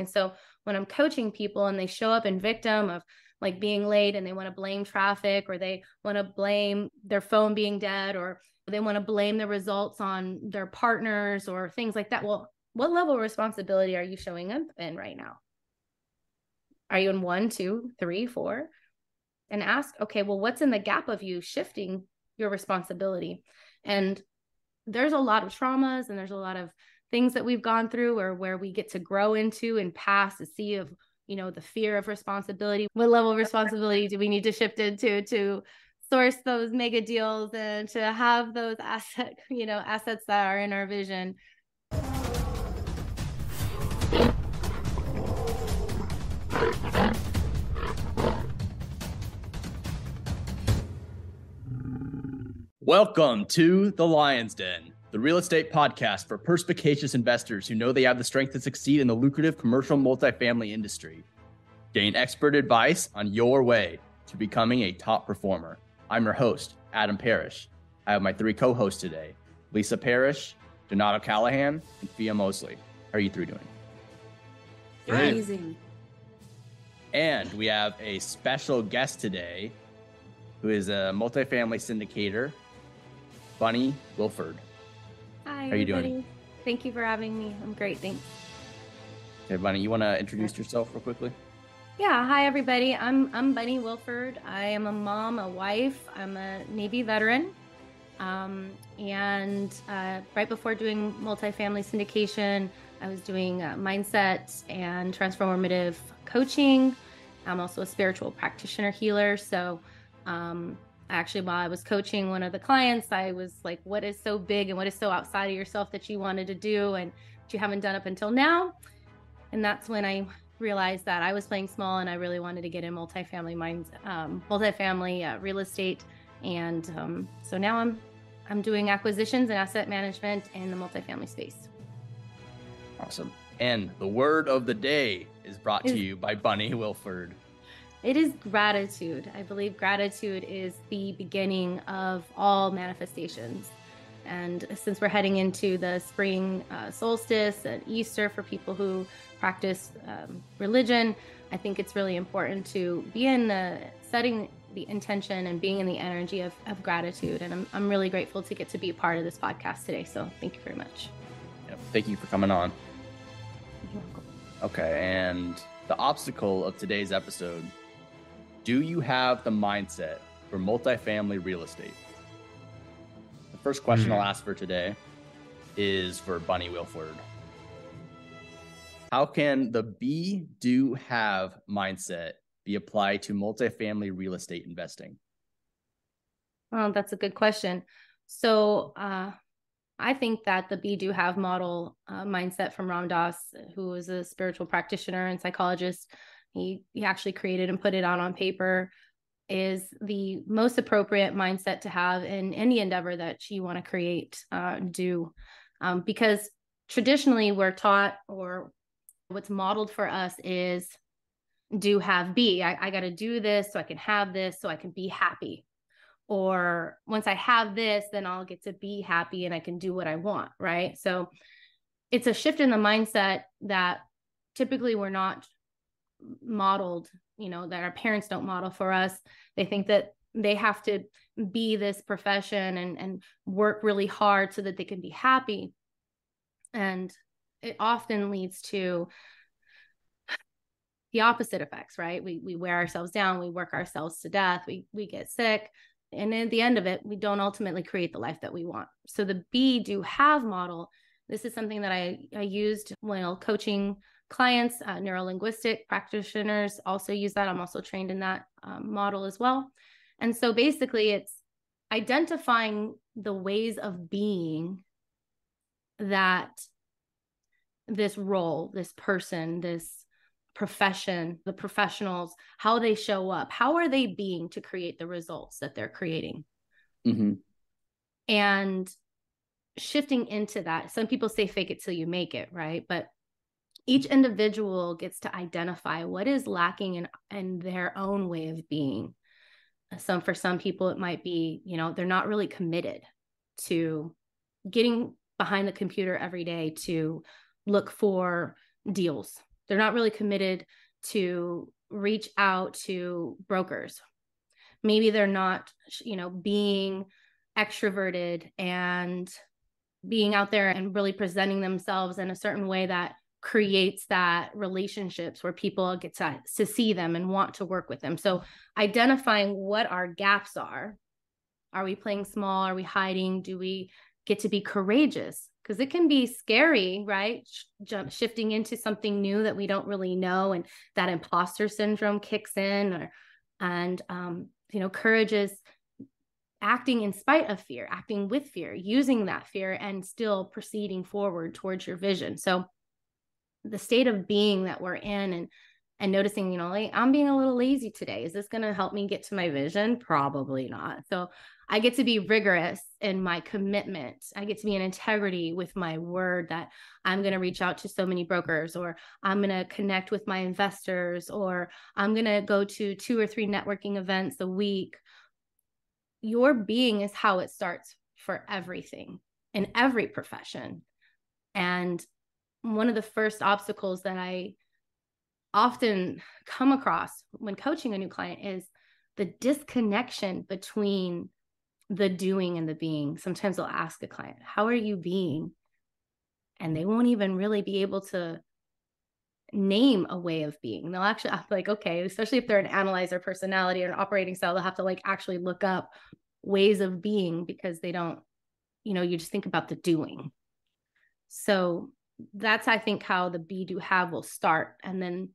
And so when I'm coaching people and they show up in victim of like being late and they want to blame traffic or they want to blame their phone being dead or they want to blame the results on their partners or things like that. Well, what level of responsibility are you showing up in right now? Are you in one, two, three, four? And ask, okay, well, what's in the gap of you shifting your responsibility? And there's a lot of traumas and there's a lot of things that we've gone through or where we get to grow into and pass the sea of you know the fear of responsibility. What level of responsibility do we need to shift into to source those mega deals and to have those asset you know assets that are in our vision? Welcome to the Lion's Den, the real estate podcast for perspicacious investors who know they have the strength to succeed in the lucrative commercial multifamily industry. Gain expert advice on your way to becoming a top performer. I'm your host, Adam Parrish. I have my three co hosts today Lisa Parrish, Donato Callahan, and Fiya Mosley. How are you three doing? Amazing. And we have a special guest today who is a multifamily syndicator Bunny Wilford. Hi. How are you doing? Thank you for having me. I'm great. Thanks. Okay, Bunny, you want to introduce yourself real quickly? Yeah. Hi, everybody. I'm I'm Bunny Wilford. I am a mom, a wife. I'm a Navy veteran. Um, and uh, right before doing multifamily syndication, I was doing uh, mindset and transformative coaching. I'm also a spiritual practitioner healer. So um, actually while I was coaching one of the clients, I was like, what is so big and what is so outside of yourself that you wanted to do and that you haven't done up until now? And that's when I realized that I was playing small and I really wanted to get in multifamily minds, um, multifamily uh, real estate. And um, so now I'm I'm doing acquisitions and asset management in the multifamily space. Awesome. And the word of the day is brought to you by Bunny Wilford. It is gratitude. I believe gratitude is the beginning of all manifestations. And since we're heading into the spring uh, solstice and Easter for people who practice um, religion, I think it's really important to be in the setting the intention and being in the energy of, of gratitude. And I'm, I'm really grateful to get to be a part of this podcast today. So thank you very much. Yep. Thank you for coming on. Okay. And the obstacle of today's episode do you have the mindset for multifamily real estate? The first question I'll ask for today is for Bunny Wilford. How can the be, do, have mindset be applied to multifamily real estate investing? Well, that's a good question. So, uh, I think that the be do have model uh, mindset from Ram Dass, who is a spiritual practitioner and psychologist, he, he actually created and put it out on paper is the most appropriate mindset to have in any endeavor that you want to create uh, do. Um, because traditionally we're taught or what's modeled for us is do have be. I, I got to do this so i can have this so i can be happy. Or once i have this then i'll get to be happy and i can do what i want right? So it's a shift in the mindset that typically we're not modeled you know that our parents don't model for us. They think that they have to be this profession and and work really hard so that they can be happy. And it often leads to the opposite effects right? We we wear ourselves down we work ourselves to death we we get sick and at the end of it we don't ultimately create the life that we want. So the be do have model this is something that i i used while coaching clients, uh, neurolinguistic practitioners also use that. I'm also trained in that um, model as well. And so basically, it's identifying the ways of being that this role, this person, this profession, the professionals, how they show up, how are they being to create the results that they're creating? Mm-hmm. And shifting into that, some people say fake it till you make it, right? But each individual gets to identify what is lacking in, in their own way of being. Some for some people, it might be, you know, they're not really committed to getting behind the computer every day to look for deals, they're not really committed to reach out to brokers. Maybe they're not, you know, being extroverted and being out there and really presenting themselves in a certain way that creates that relationships where people get to, to see them and want to work with them. So identifying what our gaps are. Are we playing small? Are we hiding? Do we get to be courageous? Because it can be scary, right? Jump shifting into something new that we don't really know, and that imposter syndrome kicks in, or and um, you know, courage is acting in spite of fear, acting with fear, using that fear and still proceeding forward towards your vision. So the state of being that we're in and and noticing, you know, like I'm being a little lazy today. Is this going to help me get to my vision? Probably not. So I get to be rigorous in my commitment. I get to be in integrity with my word that I'm going to reach out to so many brokers, or I'm going to connect with my investors, or I'm going to go to two or three networking events a week. Your being is how it starts for everything in every profession. And one of the first obstacles that I often come across when coaching a new client is the disconnection between the doing and the being. Sometimes I'll ask a client, How are you being? And they won't even really be able to name a way of being. They'll actually like, okay, especially if they're an analyzer personality or an operating style, they'll have to like actually look up ways of being because they don't, you know, you just think about the doing. So that's I think how the be do have will start and then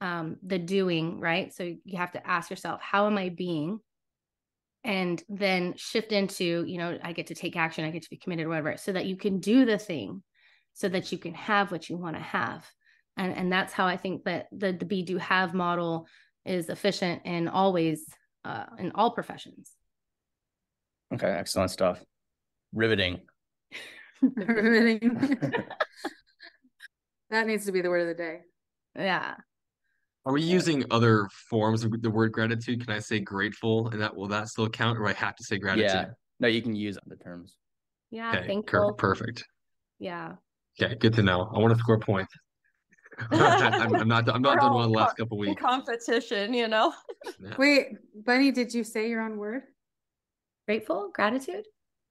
um the doing, right? So you have to ask yourself, how am I being? And then shift into, you know, I get to take action, I get to be committed or whatever, so that you can do the thing so that you can have what you want to have. And and that's how I think that the the be do have model is efficient and always uh in all professions. Okay, excellent stuff. Riveting. Riveting. That needs to be the word of the day. Yeah. Are we using other forms of the word gratitude? Can I say grateful and that will that still count or I have to say gratitude? Yeah. No, you can use other terms. Yeah. Okay, Thankful. perfect. Yeah. Okay, good to know. I want to score points. I'm, I'm not. I'm not We're done all one the last couple in weeks. competition, you know. Yeah. Wait, Bunny, did you say your own word? Grateful, gratitude.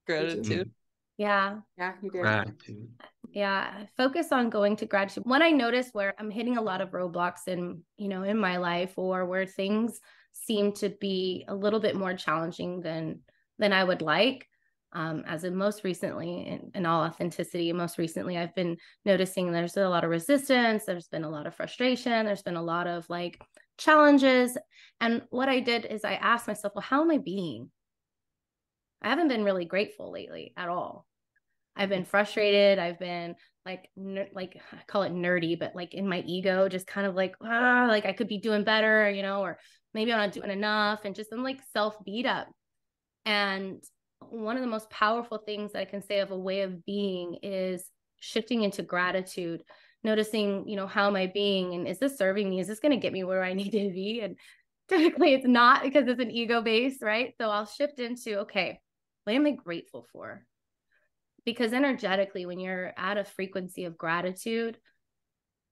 Gratitude. Mm-hmm. Yeah. Yeah, you did. Gratitude. Yeah. Focus on going to gratitude. When I notice where I'm hitting a lot of roadblocks in, you know, in my life or where things seem to be a little bit more challenging than than I would like. Um, as in most recently, in, in all authenticity, most recently, I've been noticing there's a lot of resistance, there's been a lot of frustration, there's been a lot of like challenges. And what I did is I asked myself, well, how am I being? I haven't been really grateful lately at all. I've been frustrated. I've been like, ner- like I call it nerdy, but like in my ego, just kind of like, ah, like I could be doing better, you know, or maybe I'm not doing enough, and just I'm like self beat up. And one of the most powerful things that I can say of a way of being is shifting into gratitude, noticing, you know, how am I being, and is this serving me? Is this going to get me where I need to be? And typically, it's not because it's an ego base, right? So I'll shift into, okay, what am I grateful for? Because energetically when you're at a frequency of gratitude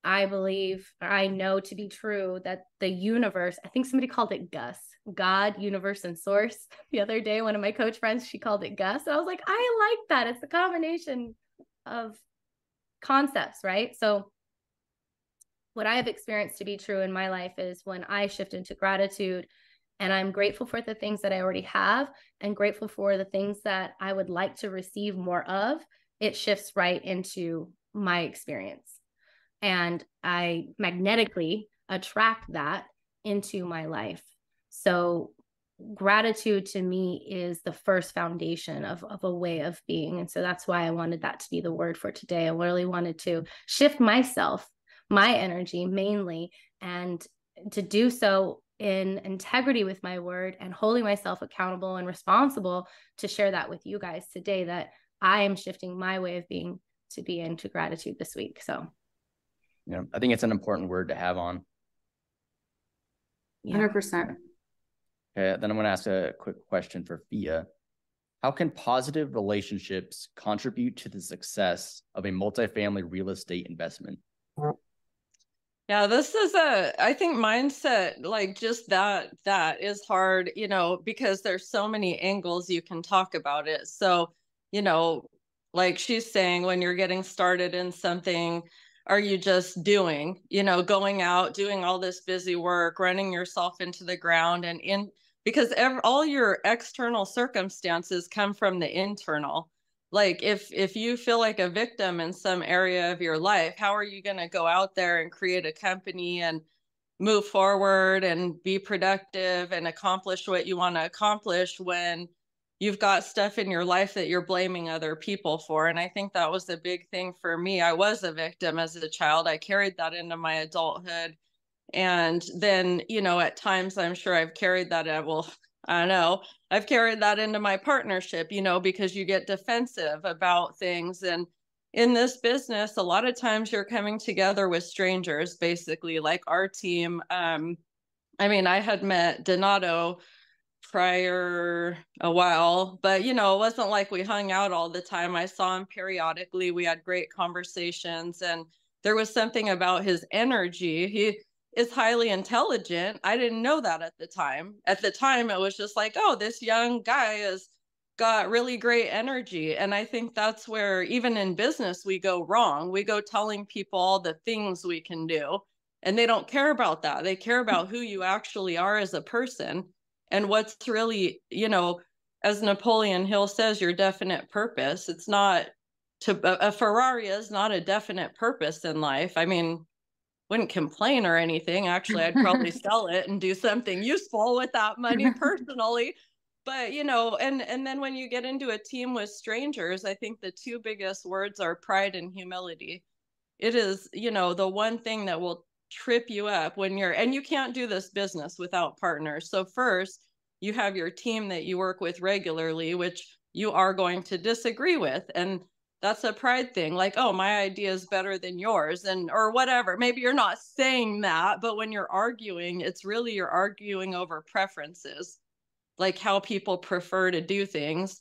i believe or i know to be true that the universe i think somebody called it gus god universe and source. The other day one of my coach friends she called it gus. And i was like i like that. It's a combination of concepts right? So what i have experienced to be true in my life is when i shift into gratitude and I'm grateful for the things that I already have and grateful for the things that I would like to receive more of. It shifts right into my experience. And I magnetically attract that into my life. So, gratitude to me is the first foundation of, of a way of being. And so that's why I wanted that to be the word for today. I really wanted to shift myself, my energy mainly, and to do so in integrity with my word and holding myself accountable and responsible to share that with you guys today that I am shifting my way of being to be into gratitude this week. So, Yeah, I think it's an important word to have on. yeah. 100%. Okay, then I'm going to ask a quick question for Fiya. How can positive relationships contribute to the success of a multifamily real estate investment? Yeah, this is a I think mindset like just that that is hard, you know, because there's so many angles you can talk about it. So, you know, like she's saying when you're getting started in something, are you just doing, you know, going out, doing all this busy work, running yourself into the ground and in because all your external circumstances come from the internal like if if you feel like a victim in some area of your life how are you going to go out there and create a company and move forward and be productive and accomplish what you want to accomplish when you've got stuff in your life that you're blaming other people for? And i think that was a big thing for me. I was a victim as a child. I carried that into my adulthood. And then you know at times i'm sure i've carried that at well I don't know I've carried that into my partnership, you know, because you get defensive about things. And in this business, a lot of times you're coming together with strangers, basically, like our team. Um, I mean, I had met Donato prior a while, but you know, it wasn't like we hung out all the time. I saw him periodically. We had great conversations, and there was something about his energy. He is highly intelligent. I didn't know that at the time. At the time, it was just like, oh, this young guy has got really great energy. And I think that's where, even in business, we go wrong. We go telling people all the things we can do, and they don't care about that. They care hmm. about who you actually are as a person and what's really, you know, as Napoleon Hill says, your definite purpose. It's not to a Ferrari is not a definite purpose in life. I mean, wouldn't complain or anything. Actually, I'd probably sell it and do something useful with that money personally. But you know, and and then when you get into a team with strangers, I think the two biggest words are pride and humility. It is, you know, the one thing that will trip you up when you're and you can't do this business without partners. So first, you have your team that you work with regularly, which you are going to disagree with. And that's a pride thing like oh my idea is better than yours and or whatever. Maybe you're not saying that but when you're arguing it's really you're arguing over preferences like how people prefer to do things.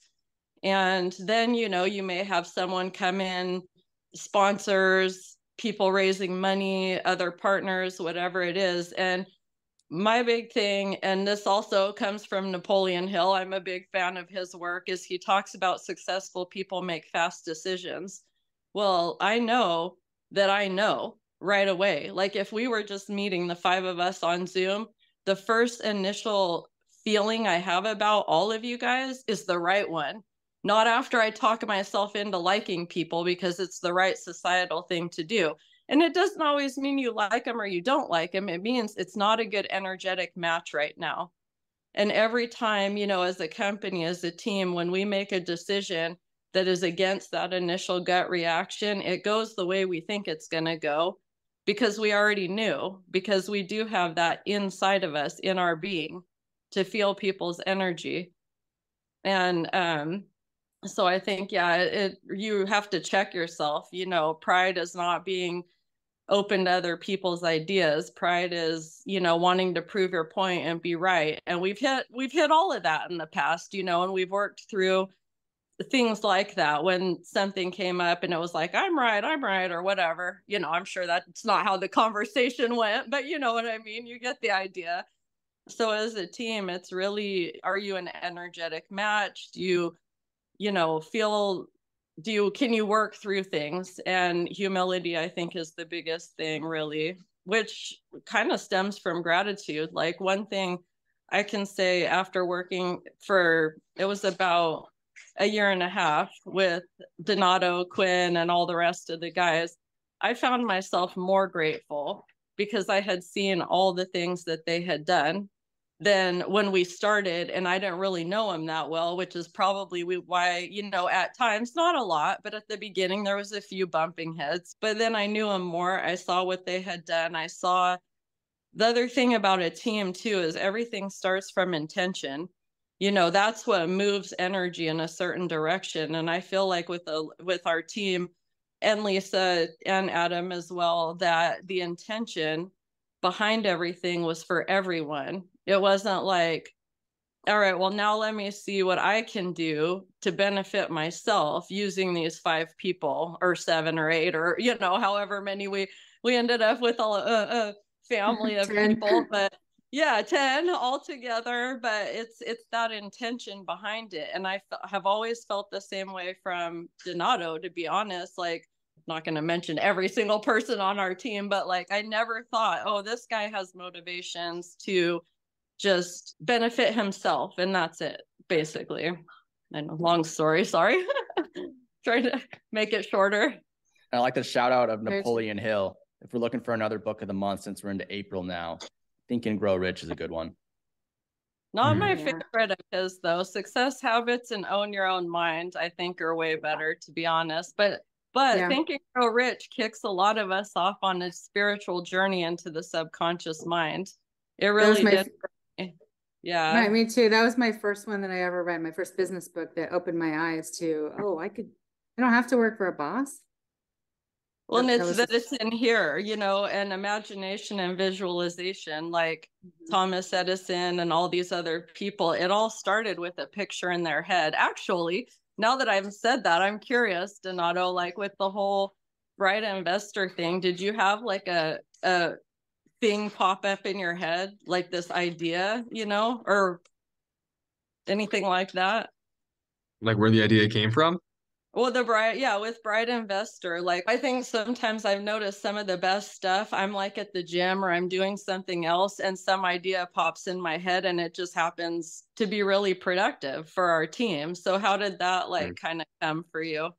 And then you know you may have someone come in sponsors people raising money other partners whatever it is and my big thing and this also comes from napoleon hill i'm a big fan of his work is he talks about successful people make fast decisions. Well i know that i know right away. Like if we were just meeting the five of us on zoom the first initial feeling i have about all of you guys is the right one. Not after i talk myself into liking people because it's the right societal thing to do and it doesn't always mean you like them or you don't like them. It means it's not a good energetic match right now. And every time, you know, as a company, as a team, when we make a decision that is against that initial gut reaction, it goes the way we think it's going to go because we already knew, because we do have that inside of us in our being to feel people's energy. And um, so I think, yeah, it, you have to check yourself. You know, pride is not being open to other people's ideas. Pride is, you know, wanting to prove your point and be right. And we've hit we've hit all of that in the past, you know, and we've worked through things like that when something came up and it was like i'm right i'm right or whatever you know i'm sure that's not how the conversation went but you know what i mean you get the idea so as a team it's really are you an energetic match do you you know feel do you can you work through things? And humility i think is the biggest thing really which kind of stems from gratitude. Like one thing i can say after working for it was about a year and a half with donato quinn and all the rest of the guys i found myself more grateful because i had seen all the things that they had done than when we started and i didn't really know him that well which is probably why you know at times not a lot but at the beginning there was a few bumping heads but then i knew him more. I saw what they had done. I saw the other thing about a team too is everything starts from intention. You know that's what moves energy in a certain direction and i feel like with a with our team and lisa and adam as well that the intention behind everything was for everyone it wasn't like, all right, well, now let me see what I can do to benefit myself using these five people or seven or eight or, you know, however many we we ended up with all a, a family of people, but yeah, 10 altogether, but it's it's that intention behind it. And I f- have always felt the same way from Donato, to be honest. Like, not going to mention every single person on our team, but like, I never thought, oh, this guy has motivations to just benefit himself. And that's it, basically. and know, long story. Sorry. Trying to make it shorter. And I like the shout out of Napoleon Hill. If we're looking for another book of the month, since we're into April now, Think and Grow Rich is a good one. Not Mhm. my Yeah. favorite of his though. Success habits and own your own mind, I think, are way better, to be honest. But but Yeah. Think and Grow Rich kicks a lot of us off on a spiritual journey into the subconscious mind. It That was really my did. Yeah. Right, me too. That was my first one that I ever read, my first business book that opened my eyes to, oh, I could, I don't have to work for a boss. Well, and it's that it's in here, you know, and imagination and visualization, like mm-hmm. Thomas Edison and all these other people. It all started with a picture in their head. Actually, now that I've said that, I'm curious, Donato, like with the whole bright investor thing, did you have like a a thing pop up in your head, like this idea, you know, or anything like that? Like where the idea came from? Well, the bright, yeah, with Bright Investor, like I think sometimes I've noticed some of the best stuff. I'm like at the gym or I'm doing something else, and some idea pops in my head, and it just happens to be really productive for our team. So, how did that like kind of come for you?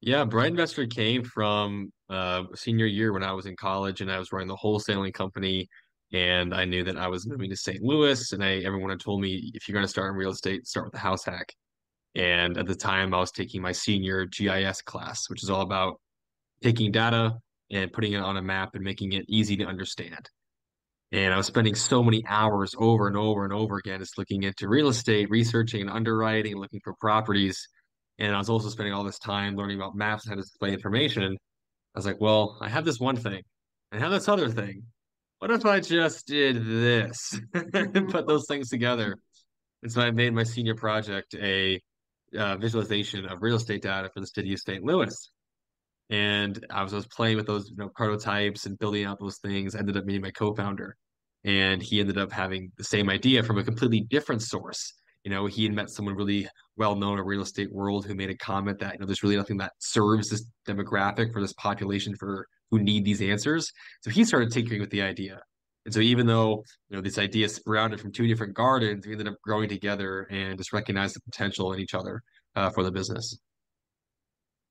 Yeah, Bright Investor came from uh senior year when I was in college and I was running the wholesaling company and I knew that I was moving to St. Louis and I everyone had told me if you're going to start in real estate, start with the house hack. And at the time I was taking my senior GIS class, which is all about taking data and putting it on a map and making it easy to understand. And I was spending so many hours over and over and over again just looking into real estate, researching and underwriting, looking for properties. And I was also spending all this time learning about maps and how to display information. I was like, well, I have this one thing. I have this other thing. What if I just did this? and put those things together. And so I made my senior project a uh, visualization of real estate data for the city of St. Louis. And I was, I was playing with those you know, prototypes and building out those things. I ended up meeting my co-founder, and he ended up having the same idea from a completely different source. You know, he had met someone really well known in the real estate world who made a comment that you know there's really nothing that serves this demographic for this population for who need these answers. So he started tinkering with the idea. And so even though you know this idea sprouted from two different gardens, we ended up growing together and just recognized the potential in each other uh, for the business.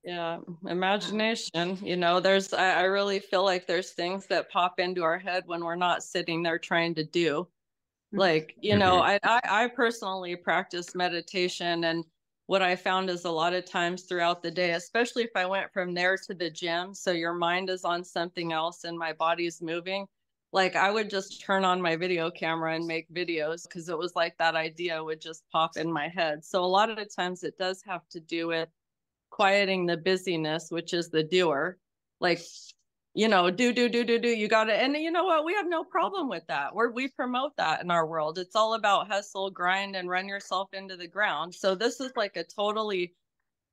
Yeah, imagination. You know, there's, I, I really feel like there's things that pop into our head when we're not sitting there trying to do. Like, you know, Mhm. I, I, I personally practice meditation and what I found is a lot of times throughout the day, especially if I went from there to the gym, so your mind is on something else and my body's moving, like I would just turn on my video camera and make videos because it was like that idea would just pop in my head. So a lot of the times it does have to do with quieting the busyness, which is the doer. Like, you know, do, do, do, do, do. You got it. and you know what? We have no problem with that. We're, we promote that in our world. It's all about hustle, grind, and run yourself into the ground. So this is like a totally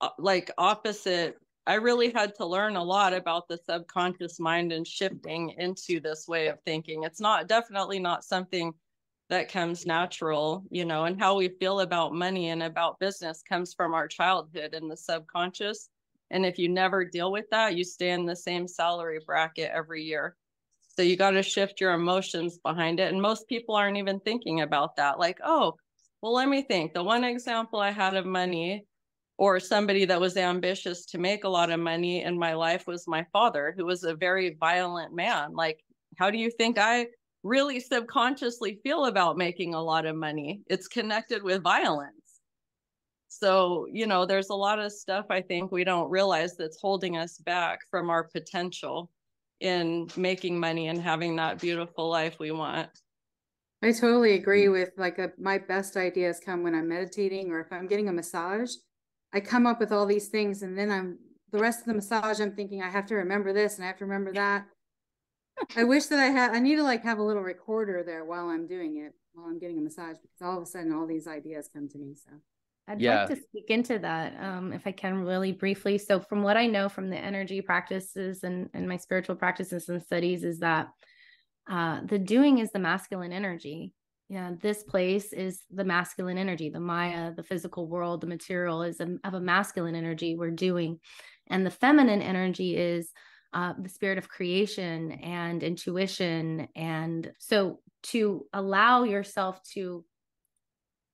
uh, like opposite. I really had to learn a lot about the subconscious mind and shifting into this way of thinking. It's not definitely not something that comes natural, you know, and how we feel about money and about business comes from our childhood and the subconscious. And if you never deal with that, you stay in the same salary bracket every year. So you got to shift your emotions behind it. And most people aren't even thinking about that. Like, oh, well, let me think. The one example I had of money or somebody that was ambitious to make a lot of money in my life was my father, who was a very violent man. Like, how do you think I really subconsciously feel about making a lot of money? It's connected with violence. So, you know, there's a lot of stuff I think we don't realize that's holding us back from our potential in making money and having that beautiful life we want. I totally agree mm. with like a, my best ideas come when I'm meditating or if I'm getting a massage. I come up with all these things and then I'm the rest of the massage I'm thinking I have to remember this and I have to remember that. I wish that I had I need to like have a little recorder there while I'm doing it, while I'm getting a massage because all of a sudden all these ideas come to me. So I'd Yeah. like to speak into that um, if I can really briefly. So, from what I know from the energy practices and, and my spiritual practices and studies, is that uh, the doing is the masculine energy. Yeah, this place is the masculine energy. The Maya, the physical world, the material is a, of a masculine energy. We're doing, and the feminine energy is uh, the spirit of creation and intuition. And so, to allow yourself to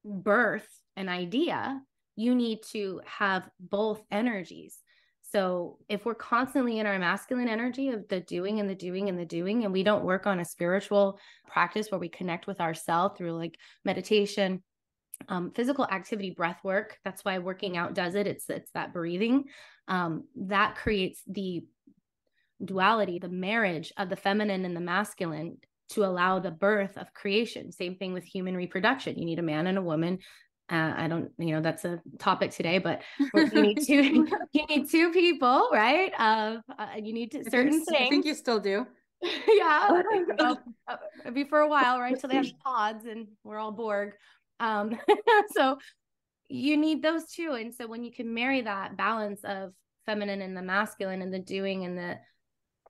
birth an idea, you need to have both energies. So if we're constantly in our masculine energy of the doing and the doing and the doing, and we don't work on a spiritual practice where we connect with ourselves through like meditation, um, physical activity, breath work, that's why working out does it. It's it's that breathing. Um, that creates the duality, the marriage of the feminine and the masculine to allow the birth of creation. Same thing with human reproduction. You need a man and a woman. Uh, I don't, you know, that's a topic today, but you need two, you need two people, right? Uh, uh, you need to, I certain think, things. I think you still do. yeah, I think, well, uh, maybe for a while, right? Until they have pods and we're all Borg. Um, so you need those two, and so when you can marry that balance of feminine and the masculine, and the doing and the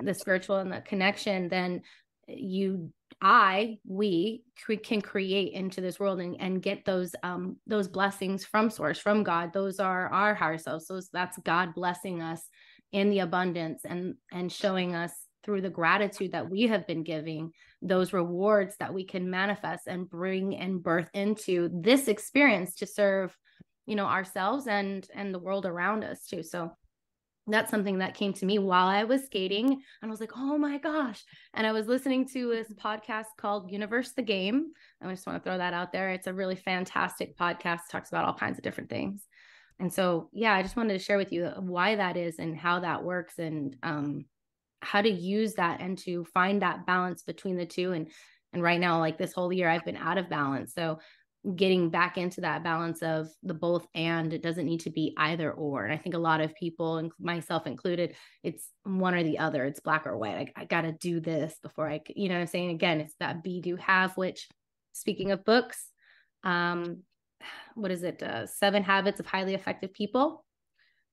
the spiritual and the connection, then you i we can create into this world and, and get those um those blessings from source from god. Those are our higher selves. So that's god blessing us in the abundance and and showing us through the gratitude that we have been giving those rewards that we can manifest and bring and birth into this experience to serve you know ourselves and and the world around us too. So that's something that came to me while I was skating. And I was like, oh my gosh. And I was listening to this podcast called Universe the Game. I just want to throw that out there. It's a really fantastic podcast, talks about all kinds of different things. And so, yeah, I just wanted to share with you why that is and how that works and um, how to use that and to find that balance between the two. And and right now, like this whole year, I've been out of balance. So getting back into that balance of the both and it doesn't need to be either or and i think a lot of people and myself included it's one or the other it's black or white i, I gotta do this before i you know i'm saying again it's that be do have which speaking of books um what is it uh, seven habits of highly effective people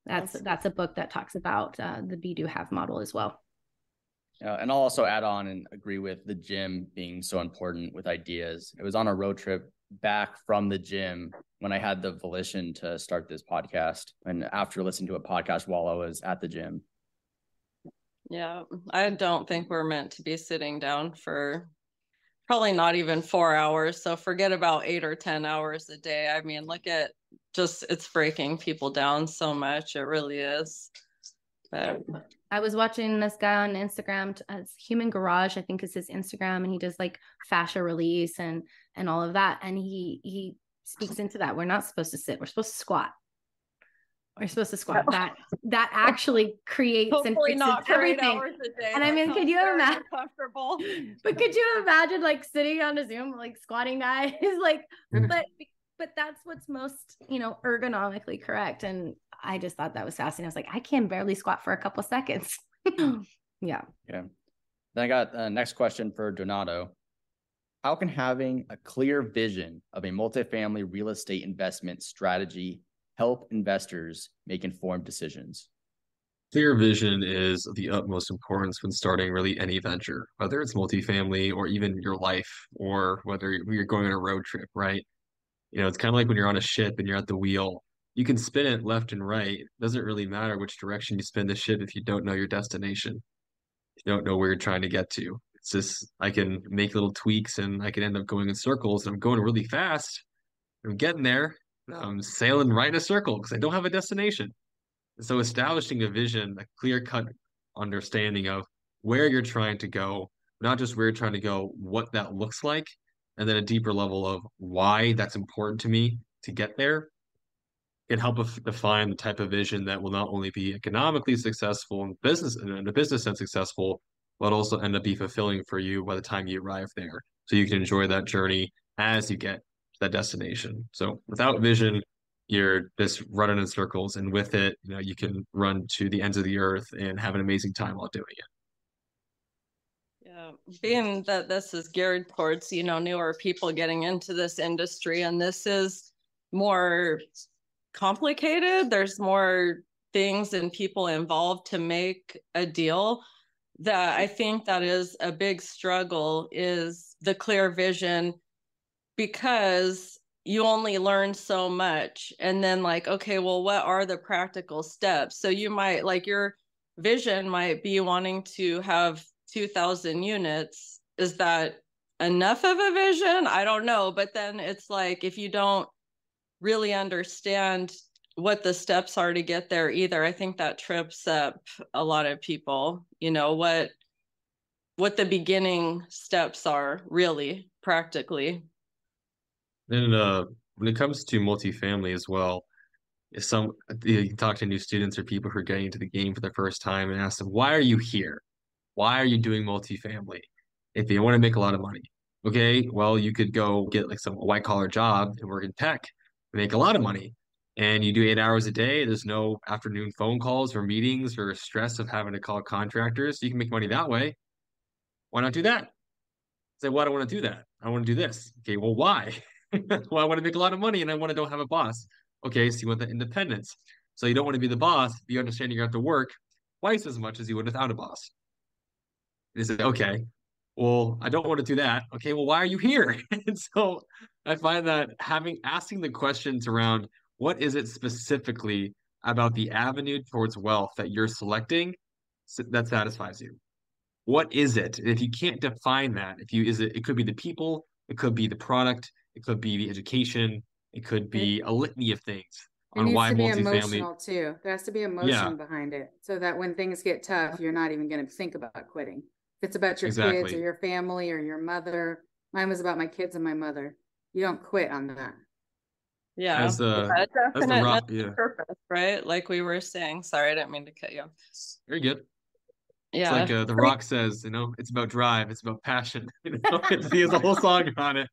that's Yes. that's a book that talks about uh, the be do have model as well Uh, and I'll also add on and agree with the gym being so important with ideas. It was on a road trip back from the gym when I had the volition to start this podcast. And after listening to a podcast while I was at the gym, Yeah, I don't think we're meant to be sitting down for probably not even four hours. So forget about eight or 10 hours a day. I mean, look at just it's breaking people down so much. It really is. But I was watching this guy on Instagram, t- uh, Human Garage, I think is his Instagram, and he does like fascia release and and all of that. And he he speaks into that. We're not supposed to sit. We're supposed to squat. We're supposed to squat. That that actually creates and fixes not everything. hours a day. And I mean, could you imagine- uncomfortable. But could you imagine like sitting on a Zoom like squatting guys? like, but but that's what's most you know ergonomically correct. And I just thought that was fascinating. I was like, I can barely squat for a couple seconds. yeah. Yeah. Then I got uh, next question for Donato. How can having a clear vision of a multifamily real estate investment strategy help investors make informed decisions? Clear vision is of the utmost importance when starting really any venture, whether it's multifamily or even your life, or whether you're going on a road trip, right? You know, it's kind of like when you're on a ship and you're at the wheel. You can spin it left and right. It doesn't really matter which direction you spin the ship if you don't know your destination. You don't know where you're trying to get to. It's just I can make little tweaks and I can end up going in circles and I'm going really fast. I'm getting there. I'm sailing right in a circle because I don't have a destination. So establishing a vision, a clear cut understanding of where you're trying to go, not just where you're trying to go, what that looks like, and then a deeper level of why that's important to me to get there can help define the type of vision that will not only be economically successful in business in a business sense successful, but also end up be fulfilling for you by the time you arrive there. So you can enjoy that journey as you get to that destination. So without vision, you're just running in circles, and with it, you know, you can run to the ends of the earth and have an amazing time while doing it. Yeah, being that this is geared towards, you know, newer people getting into this industry, and this is more complicated. There's more things and people involved to make a deal that I think that is a big struggle is the clear vision because you only learn so much and then like okay well what are the practical steps? So you might like your vision might be wanting to have 2000 units. Is that enough of a vision? I don't know but then it's like if you don't really understand what the steps are to get there either. I think that trips up a lot of people you know what what the beginning steps are really practically. And uh when it comes to multifamily as well if some you talk to new students or people who are getting into the game for the first time and ask them why are you here? Why are you doing multifamily? If you want to make a lot of money okay well you could go get like some white collar job and work in tech make a lot of money and you do eight hours a day there's no afternoon phone calls or meetings or stress of having to call contractors you can make money that way. Why not do that? Say well i don't want to do that. I want to do this. Okay well why? Well i want to make a lot of money and i want to don't have a boss. Okay so you want the independence. So you don't want to be the boss you understand you have to work twice as much as you would without a boss. And they say okay well i don't want to do that. Okay well why are you here? And so i find that having asking the questions around what is it specifically about the avenue towards wealth that you're selecting that satisfies you? What is it? And if you can't define that if you is it it could be the people it could be the product it could be the education it could be a litany of things it on needs why to be multifamily emotional too. There has to be emotion Yeah. behind it so that when things get tough you're not even going to think about quitting. If it's about your kids or your family or your mother mine was about my kids and my mother. You don't quit on that yeah as the a as the rock yeah purpose right like we were saying sorry i didn't mean to cut you off. very good yeah It's like uh, the Rock says, you know, it's about drive, it's about passion. You know, he has a whole song on it.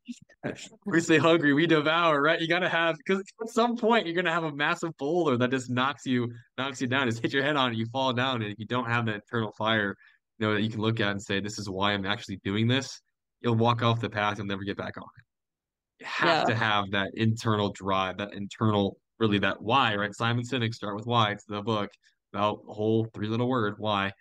We say hungry, we devour, right? You gotta have because at some point you're gonna have a massive boulder that just knocks you, knocks you down, just hit your head on it, you fall down, and if you don't have that internal fire, you know, that you can look at and say, This is why I'm actually doing this, you'll walk off the path, you'll never get back on it. You have Yeah. to have that internal drive, that internal, really that why, right? Simon Sinek start with why. It's the book about the whole three little word why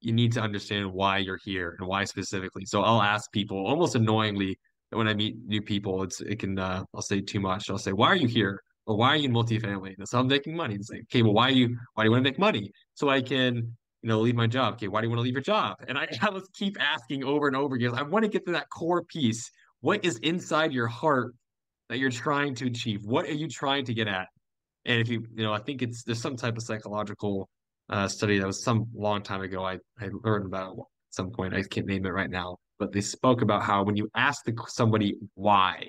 you need to understand why you're here and why specifically. So I'll ask people almost annoyingly when I meet new people, it's it can uh, I'll say too much. I'll say, "Why are you here?" Or "Why are you in multifamily?" And so I'm making money. It's like, okay, well, why are you why do you want to make money? So I can you know leave my job. Okay, why do you want to leave your job? And I, I was keep asking over and over again. I want to get to that core piece. What is inside your heart that you're trying to achieve? What are you trying to get at? And if you you know, I think it's there's some type of psychological uh, study that was some long time ago. I, I learned about at some point. I can't name it right now, but they spoke about how when you ask the, somebody why,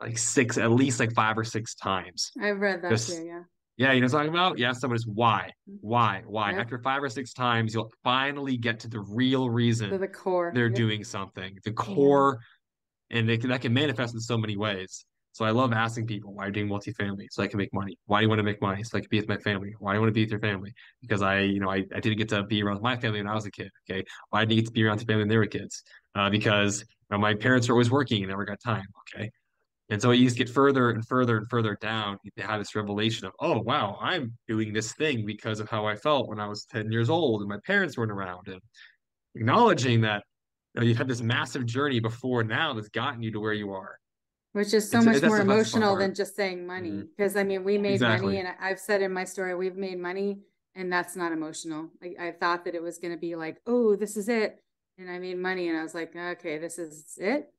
like six, at least like five or six times. i've read that too yeah Yeah, you know what I'm talking about? Ask someone why, why, why. Yep. After five or six times, you'll finally get to the real reason to the core they're Yep. doing something, the core, and can, that can manifest in so many ways. So I love asking people, why are you doing multifamily? So I can make money. Why do you want to make money? So I can be with my family. Why do you want to be with your family? Because I, you know, I, I didn't get to be around my family when I was a kid. Okay. Why didn't I get to be around the family when they were kids? Uh, because you know, my parents were always working and never got time. Okay. And so you just get further and further and further down. You have this revelation of, oh, wow, I'm doing this thing because of how I felt when I was 10 years old and my parents weren't around. And acknowledging that you know, you've had this massive journey before now that's gotten you to where you are. which is so It's- much that's more the- that's the fun emotional than just saying money because i mean we made Exactly. money and I- i've said in my story we've made money and that's not emotional I, I thought that it was going to be like oh this is it and i made money and i was like okay this is it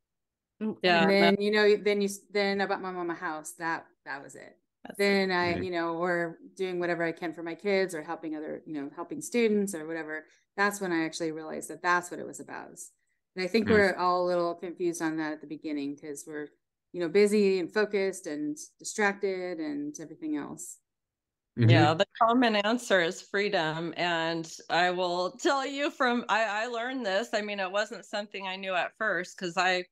Mm, Yeah. and then you know then you then I bought my mom a house that that was it That's then I, Right. you know, or doing whatever I can for my kids or helping other, you know, helping students or whatever. That's when I actually realized that that's what it was about. And I think Yes. we're all a little confused on that at the beginning because we're, you know, busy and focused and distracted and everything else. Mhm. Yeah, the common answer is freedom. And I will tell you from I, I learned this. I mean, it wasn't something I knew at first because I,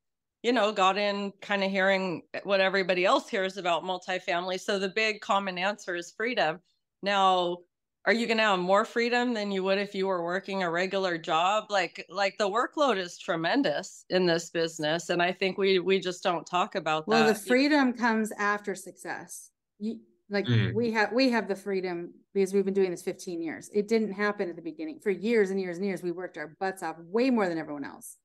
you know, got in kind of hearing what everybody else hears about multifamily. So the big common answer is freedom. Now, are you gonna have more freedom than you would if you were working a regular job? Like like the workload is tremendous in this business. And I think we we just don't talk about Well, that. the freedom comes after success. You, like Mm. we have we have the freedom because we've been doing this 15 years. It didn't happen at the beginning. For years and years and years, we worked our butts off way more than everyone else.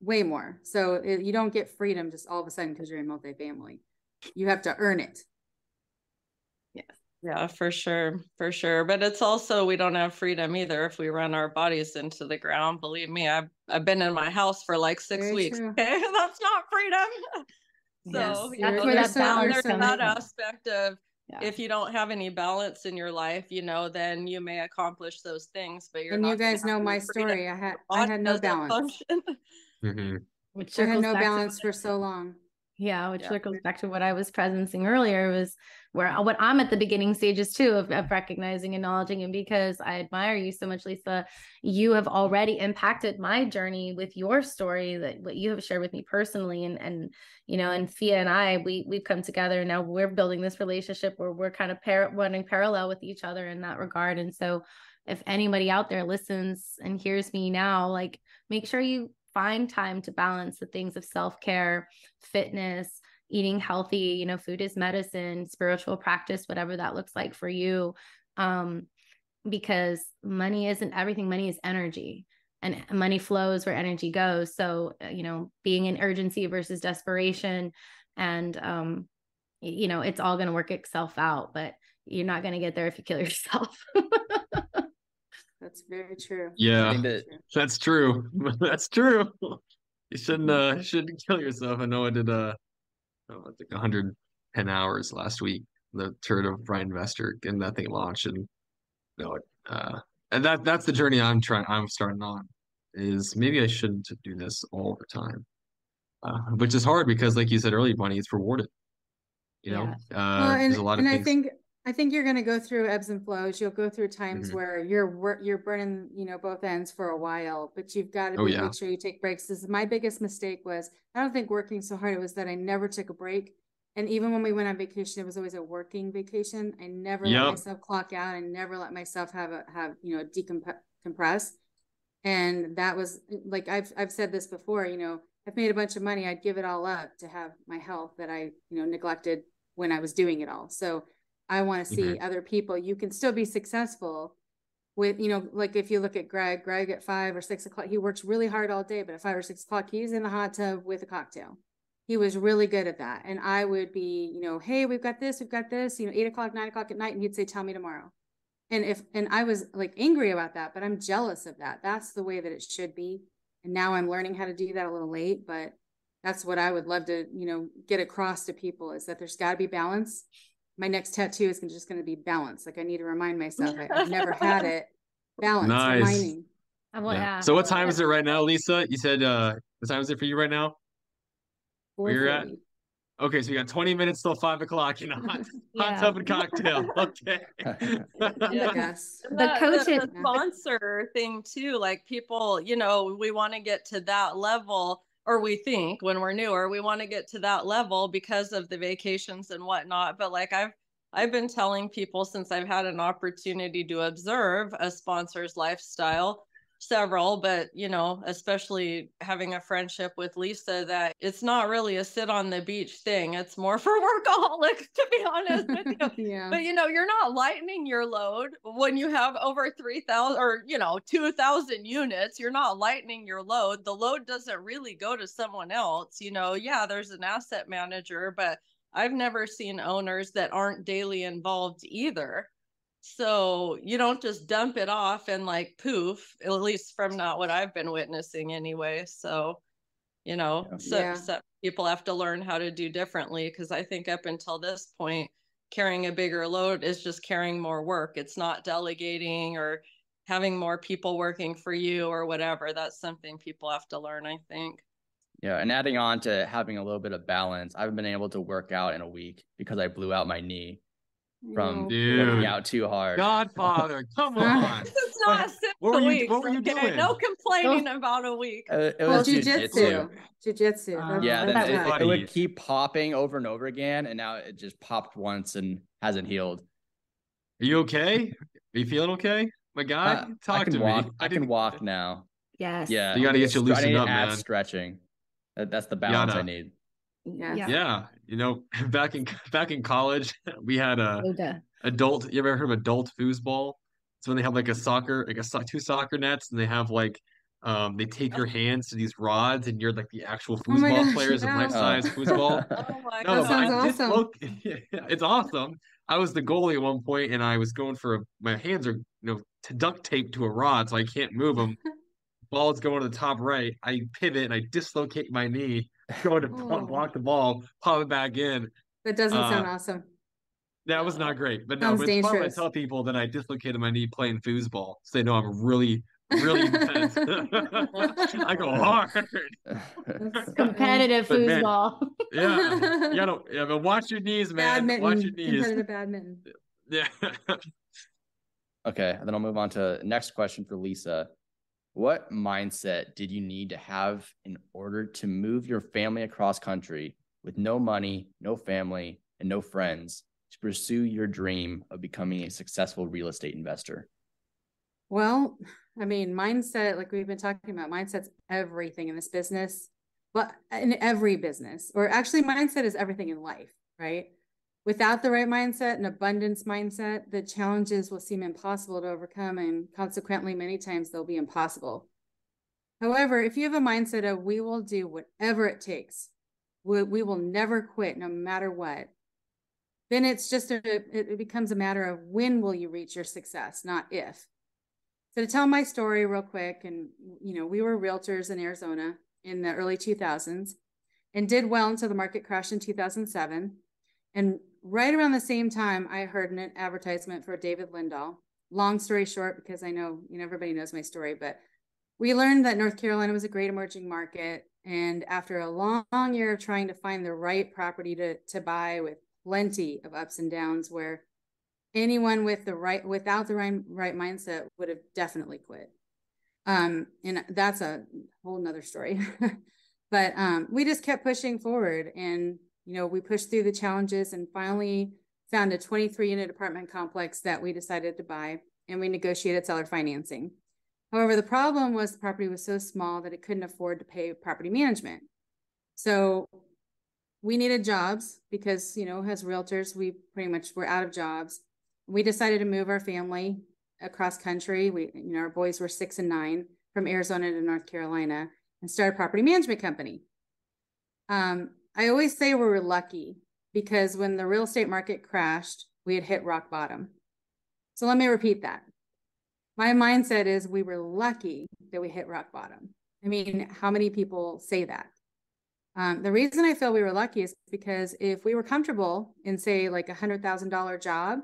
Way more. So it, you don't get freedom just all of a sudden because you're in multifamily. You have to earn it. Yeah, for sure, for sure. But it's also we don't have freedom either if we run our bodies into the ground. Believe me, I've I've been in my house for like six Very weeks. Okay, that's not freedom. Yes, So you that's know, where there's that that, balance there's comes that aspect of Yeah. if you don't have any balance in your life, you know, then you may accomplish those things, but you're and you not gonna guys know my story. I had I had no balance. function. Mhm. Which I had no balance for so long. Yeah, which Yeah. circles back to what I was presencing earlier was where what I'm at the beginning stages too of, of recognizing, acknowledging, and because I admire you so much, Lisa, you have already impacted my journey with your story that what you have shared with me personally, and and you know, and Fiya and I, we we've come together and now we're building this relationship where we're kind of par- running parallel with each other in that regard, and so if anybody out there listens and hears me now, like make sure you find time to balance the things of self care, fitness, eating healthy, you know, food is medicine, spiritual practice, whatever that looks like for you. Um, because money isn't everything, money is energy and money flows where energy goes. So, uh, you know, being in urgency versus desperation and, um, you know, it's all going to work itself out, but you're not going to get there if you kill yourself. That's very true. Yeah, think that that's true. That's true. You shouldn't uh you shouldn't kill yourself. I know I did uh oh, I think 110 hours last week. The turn of Bright Investor and that thing launched and you know, uh and that that's the journey I'm trying I'm starting on is maybe I shouldn't do this all the time. Uh, which is hard because like you said earlier, Bunny, it's rewarded. You know, Yes. uh well, and, there's a lot of and I things. think I think you're gonna go through ebbs and flows. You'll go through times Mhm. where you're you're burning, you know, both ends for a while, but you've got to Oh, yeah. make sure you take breaks. This is my biggest mistake was I don't think working so hard. It was that I never took a break. And even when we went on vacation, it was always a working vacation. I never let myself clock out and never let myself have a have, you know, decompress. And that was like I've I've said this before, you know, I've made a bunch of money. I'd give it all up to have my health that I, you know, neglected when I was doing it all. So I want to see mm-hmm. other people. You can still be successful with, you know, like if you look at Greg, Greg at five or six o'clock, he works really hard all day, but at five or six o'clock, he's in the hot tub with a cocktail. He was really good at that. And I would be, you know, hey, we've got this, we've got this, you know, eight o'clock, nine o'clock at night. And he'd say, tell me tomorrow. And if, and I was like angry about that, but I'm jealous of that. That's the way that it should be. And now I'm learning how to do that a little late, but that's what I would love to, you know, get across to people is that there's got to be balance. My next tattoo is just going to be balance. Like I need to remind myself I, have never had it. Balance, Nice. reminding. Well, Yeah. yeah. So what time is it right now, Lisa? You said uh what time is it for you right now? Where you're at? Okay, so you got 20 minutes till five o'clock, you know, hot, hot Yeah. tub and cocktail. Okay. Yes. And The that- coach the, is- the sponsor thing too like people you know we want to get to that level or we think when we're newer we want to get to that level because of the vacations and whatnot but like i've i've been telling people since i've had an opportunity to observe a sponsor's lifestyle several but you know especially having a friendship with lisa that it's not really a sit on the beach thing it's more for workaholics to be honest with you yeah. but you know, you're not lightening your load when you have over 3,000 or, you know, 2,000 units. You're not lightening your load. The load doesn't really go to someone else. You know, yeah, there's an asset manager, but I've never seen owners that aren't daily involved either. So you don't just dump it off and like poof, at least from not what I've been witnessing anyway. So, you know, Yeah. so, Yeah. so people have to learn how to do differently because I think up until this point, carrying a bigger load is just carrying more work. It's not delegating or having more people working for you or whatever. That's something people have to learn, I think. Yeah, and adding on to having a little bit of balance, I've been able to work out in a week because I blew out my knee from No. Dude. working out too hard. Godfather, come Huh? on. It's not a simple what were you- week. what were you okay? doing? No complaining about a week. Uh, it Well, was jujitsu. jujitsu. Jujitsu. Uh, Yeah, That's then that's it, it would keep popping over and over again, and now it just popped once and hasn't healed. Are you okay? Are you feeling okay? My guy, Uh, talk to walk. me. I can walk now. yes. Yeah, You gotta get you Stre- I loosened need to up, add man. Stretching. That, that's the balance I need. Yes. Yeah. Yeah, you know, back in back in college, we had a Yoda. adult. You ever heard of adult foosball? It's when they have like a soccer, like a two soccer nets, and they have like, um, they take your hands to these rods, and you're like the actual Oh foosball gosh, players of life size foosball. Oh my No, That sounds awesome. look. Yeah, it's awesome. I was the goalie at one point, and I was going for a, my hands are you know to duct tape to a rod, so I can't move them. Ball's going to the top right. I pivot and I dislocate my knee, going to Oh. block the ball, pop it back in. That doesn't uh, sound awesome. That was not great, but no, but it's fun when I tell people that I dislocated my knee playing foosball, so they know I'm really, really intense. I go hard. Competitive But man, foosball. Yeah, you gotta, yeah, but watch your knees, man. badminton, Watch your knees. competitive badminton. Yeah. Okay, and then I'll move on to next question for Lisa. What mindset did you need to have in order to move your family across country with no money, no family, and no friends to pursue your dream of becoming a successful real estate investor? Well, I mean, mindset, like we've been talking about, mindset's everything in this business, but in every business, or actually, mindset is everything in life, right? Without the right mindset, an abundance mindset, the challenges will seem impossible to overcome, and consequently, many times they'll be impossible. However, if you have a mindset of we will do whatever it takes, we, we will never quit no matter what, then it's just a, it becomes a matter of when will you reach your success, not if. So to tell my story real quick, and you know, we were realtors in Arizona in the early 2000s and did well until the market crashed in 2007. And right around the same time, I heard an advertisement for David Lindahl. Long story short, because I know you know everybody knows my story, but we learned that North Carolina was a great emerging market. And after a long, year of trying to find the right property to, to buy with plenty of ups and downs, where anyone with the right without the right, right mindset would have definitely quit um and that's a whole nother story but um we just kept pushing forward and you know we pushed through the challenges and finally found a 23 unit apartment complex that we decided to buy and we negotiated seller financing however the problem was the property was so small that it couldn't afford to pay property management so we needed jobs because you know as realtors we pretty much were out of jobs we decided to move our family across country. We, you know, our boys were six and nine from Arizona to North Carolina and started a property management company. Um, I always say we were lucky because when the real estate market crashed, we had hit rock bottom. So let me repeat that. My mindset is we were lucky that we hit rock bottom. I mean, how many people say that? Um, the reason I feel we were lucky is because if we were comfortable in, say, like a hundred thousand dollar job,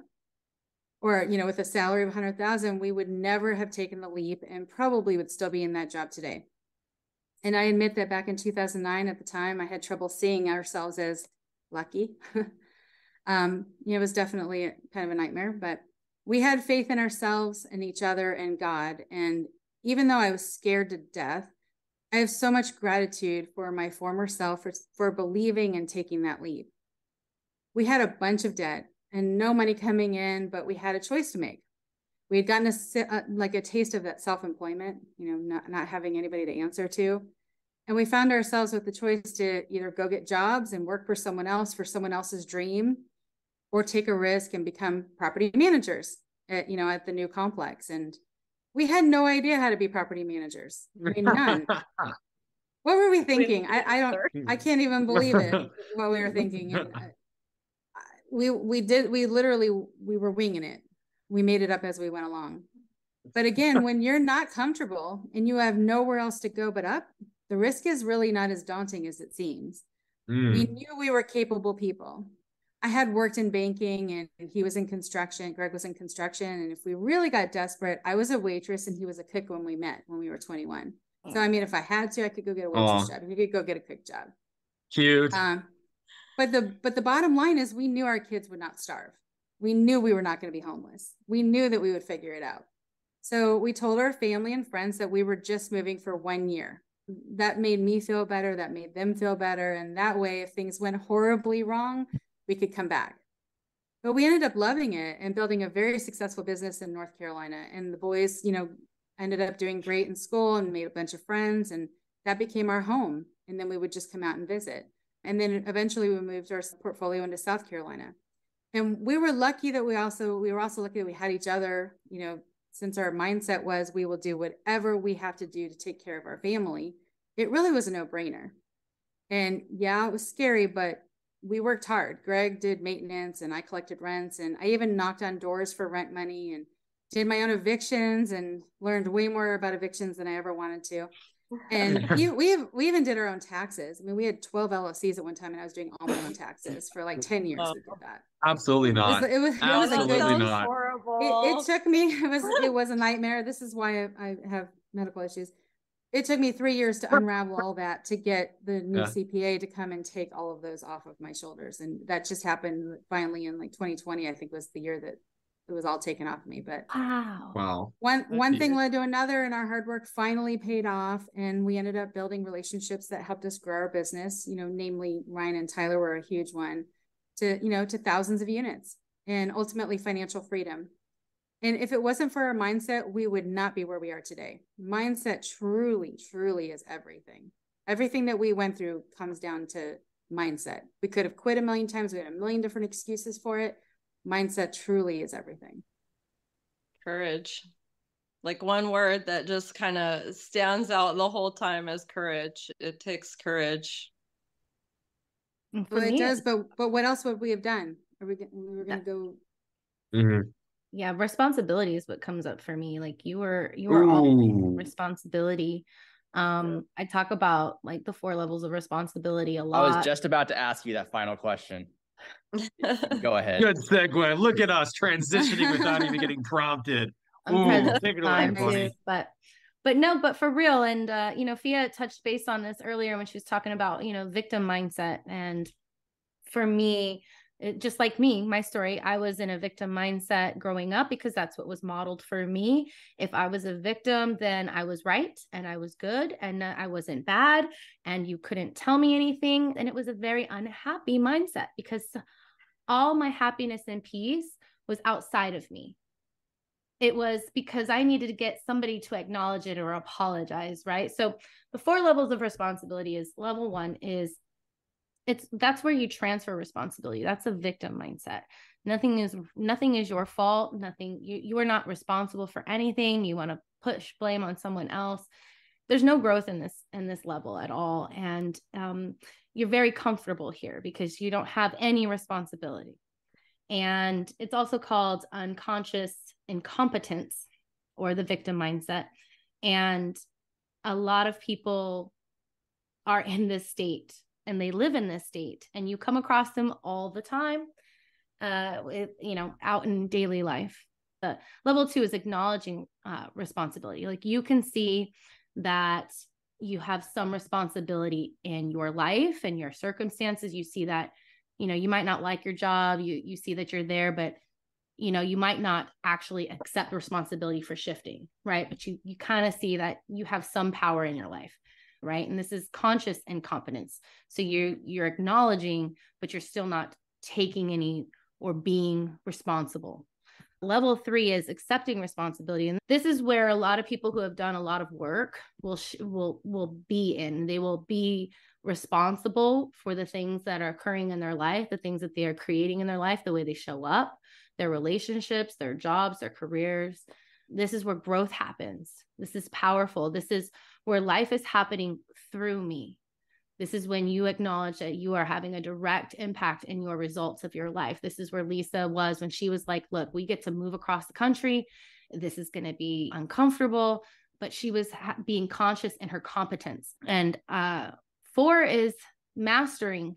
or you know with a salary of 100000 we would never have taken the leap and probably would still be in that job today and i admit that back in 2009 at the time i had trouble seeing ourselves as lucky. Um you know, it was definitely kind of a nightmare but we had faith in ourselves and each other and god. And even though i was scared to death i have so much gratitude for my former self for, for believing and taking that leap. We had a bunch of debt and no money coming in, but we had a choice to make. We had gotten a, uh, like a taste of that self-employment, you know, not, not having anybody to answer to. And we found ourselves with the choice to either go get jobs and work for someone else for someone else's dream or take a risk and become property managers at, you know, at the new complex. And we had no idea how to be property managers. I mean, none. what were we thinking? I, I don't, I can't even believe it, what we were thinking. And, uh, we we did we literally we were winging it we made it up as we went along. But again when you're not comfortable and you have nowhere else to go but up the risk is really not as daunting as it seems. Mm. we knew we were capable people. I had worked in banking and he was in construction greg was in construction and if we really got desperate i was a waitress and he was a cook when we met when we were 21 so i mean if i had to i could go get a waitress job. He could go get a cook job. Cute. um, but the but the bottom line is we knew our kids would not starve. We knew we were not going to be homeless. We knew that we would figure it out. So we told our family and friends that we were just moving for one year. That made me feel better. That made them feel better. And that way, if things went horribly wrong, we could come back. But we ended up loving it and building a very successful business in North Carolina. And the boys, you know, ended up doing great in school and made a bunch of friends. And that became our home. And then we would just come out and visit. And then eventually we moved our portfolio into South Carolina. And we were lucky that we also we were also lucky that we had each other, you know, since our mindset was we will do whatever we have to do to take care of our family. It really was a no-brainer. And yeah, it was scary, but we worked hard. Greg did maintenance and I collected rents and I even knocked on doors for rent money and did my own evictions and learned way more about evictions than I ever wanted to. And we, we, have, we even did our own taxes. I mean, we had 12 LLCs at one time and I was doing all my own taxes for like 10 years. We did that. Absolutely not. It was, it was, Absolutely it was a good, not. It, it, took me, it was, it was a nightmare. This is why I, I have medical issues it took me three years to unravel all that to get the new yeah. CPA to come and take all of those off of my shoulders. And that just happened finally in like 2020, I think was the year that it was all taken off of me. But wow. Wow. One one thing led to another and our hard work finally paid off. And we ended up building relationships that helped us grow our business, you know, namely Ryan and Tyler were a huge one to, you know, to thousands of units and ultimately financial freedom. And if it wasn't for our mindset, we would not be where we are today. Mindset truly, truly is everything. Everything that we went through comes down to mindset. We could have quit a million times, we had a million different excuses for it. Mindset truly is everything. Courage. Like one word that just kind of stands out the whole time is courage. It takes courage. Well, it does, but but what else would we have done? Are we, we were going to go mm-hmm yeah responsibility is what comes up for me like you were you were all responsibility um i talk about like the four levels of responsibility a lot i was just about to ask you that final question go ahead. Good segue. Look at us transitioning without even getting prompted. Ooh, too, but but no but for real and uh you know Fiya touched base on this earlier when she was talking about you know victim mindset and for me it, just like me, my story, I was in a victim mindset growing up because that's what was modeled for me. If I was a victim, then I was right and I was good and uh, I wasn't bad and you couldn't tell me anything. And it was a very unhappy mindset because all my happiness and peace was outside of me. It was because I needed to get somebody to acknowledge it or apologize, right? So the four levels of responsibility is level one is it's that's where you transfer responsibility. That's a victim mindset. Nothing is nothing is your fault. Nothing you, you are not responsible for anything. You want to push blame on someone else. There's no growth in this in this level at all. And um, you're very comfortable here because you don't have any responsibility. And it's also called unconscious incompetence or the victim mindset. And a lot of people are in this state and they live in this state and you come across them all the time uh with, you know out in daily life. The level two is acknowledging uh, responsibility. Like you can see that you have some responsibility in your life and your circumstances. You see that you know you might not like your job you you see that you're there but you know you might not actually accept responsibility for shifting right? But you you kind of see that you have some power in your life right? And this is conscious incompetence. So you're you're acknowledging but you're still not taking any or being responsible. Level 3 is accepting responsibility. And this is where a lot of people who have done a lot of work will sh- will will be in. They will be responsible for the things that are occurring in their life the things that they are creating in their life the way they show up their relationships their jobs their careers this is where growth happens this is powerful this is where life is happening through me. This is when you acknowledge that you are having a direct impact in your results of your life. This is where Lisa was when she was like, Look, we get to move across the country. This is going to be uncomfortable. But she was ha- being conscious in her competence. And uh, four is mastering